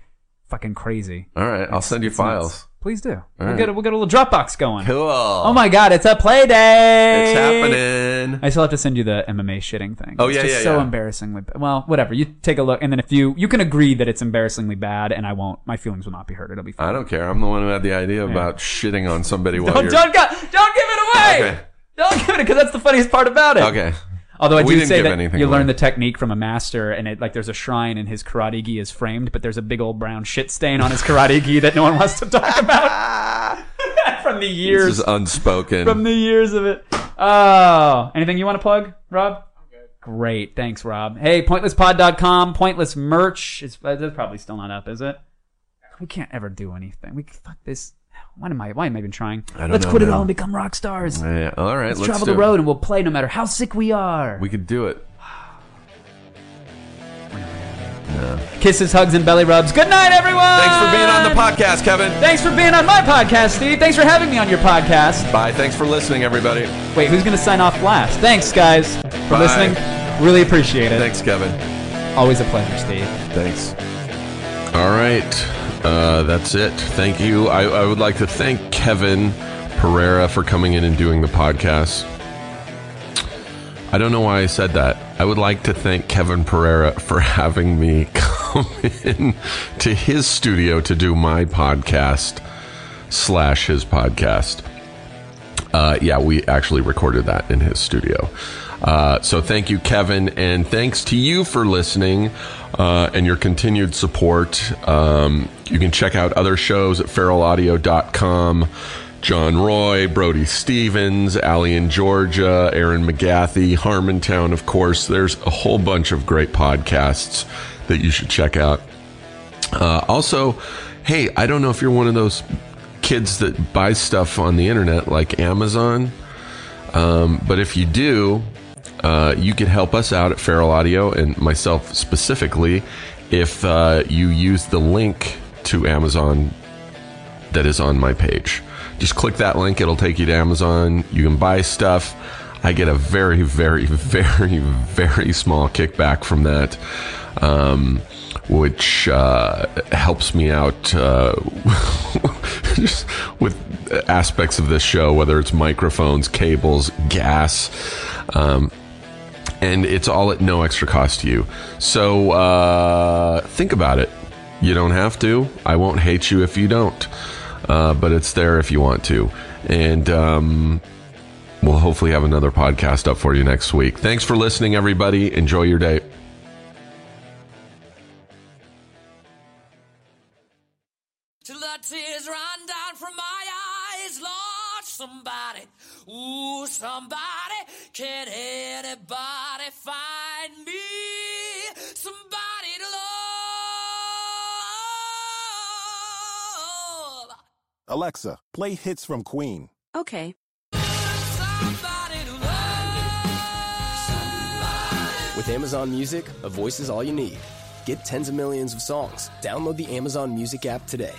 fucking crazy. All right, I'll send you It's nuts. files. Please do. We'll right. get a, we'll get a little Dropbox going. Cool. Oh my god, it's a play day. It's happening. I still have to send you the MMA shitting thing. Oh, it's yeah, just yeah, so yeah. embarrassingly. ba- Well, whatever. You take a look, and then if you you can agree that it's embarrassingly bad, and I won't. My feelings will not be hurt. It'll be fine. I don't care. I'm the one who had the idea about shitting on somebody while Don't you're. don't, go, don't give it away. Okay. Don't give it because that's the funniest part about it. Okay. Although I We do didn't say give that anything you away. learn the technique from a master, and it like there's a shrine, and his karate gi is framed, but there's a big old brown shit stain on his karate gi that no one wants to talk about from the This years is unspoken. from the years of it. Oh, anything you want to plug, Rob? Great, thanks, Rob. Hey, pointlesspod.com, pointless merch. Is uh, that's probably still not up, is it? We can't ever do anything. We fuck this. Why am I? Why am I even trying? I don't Let's know, quit it man. all and become rock stars. Yeah, all right, Let's, let's, travel do the it. road and we'll play no matter how sick we are. We could do it. Kisses, hugs, and belly rubs. Good night, everyone. Thanks for being on the podcast, Kevin. Thanks for being on my podcast, Steve. Thanks for having me on your podcast. Bye. Thanks for listening, everybody. Wait, who's going to sign off last? Thanks, guys, for Bye. listening. Really appreciate it. Thanks, Kevin. Always a pleasure, Steve. Thanks. All right. Uh, that's it. Thank you. I, I would like to thank Kevin Pereira for coming in and doing the podcast. I don't know why I said that. I would like to thank Kevin Pereira for having me come in to his studio to do my podcast slash his podcast. Uh, yeah, we actually recorded that in his studio. Uh, so thank you, Kevin, and thanks to you for listening uh, and your continued support. Um, you can check out other shows at feralaudio.com. John Roy, Brody Stevens, Allie in Georgia, Erin McGathy, Harmontown, of course. There's a whole bunch of great podcasts that you should check out. Uh, also, hey, I don't know if you're one of those kids that buys stuff on the internet like Amazon, um, but if you do, uh, you could help us out at Feral Audio and myself specifically if uh, you use the link to Amazon that is on my page. Just click that link, it'll take you to Amazon. You can buy stuff. I get a very, very, very, very small kickback from that, um, which uh, helps me out uh, just with aspects of this show, whether it's microphones, cables, gas. Um, and it's all at no extra cost to you. So uh, think about it. You don't have to. I won't hate you if you don't, uh, but it's there if you want to. And um, we'll hopefully have another podcast up for you next week. Thanks for listening, everybody. Enjoy your day. Till the tears somebody, can anybody find me? Somebody to love. Alexa, play hits from Queen. Okay. Somebody to love. With Amazon Music, a voice is all you need. Get tens of millions of songs. Download the Amazon Music app today.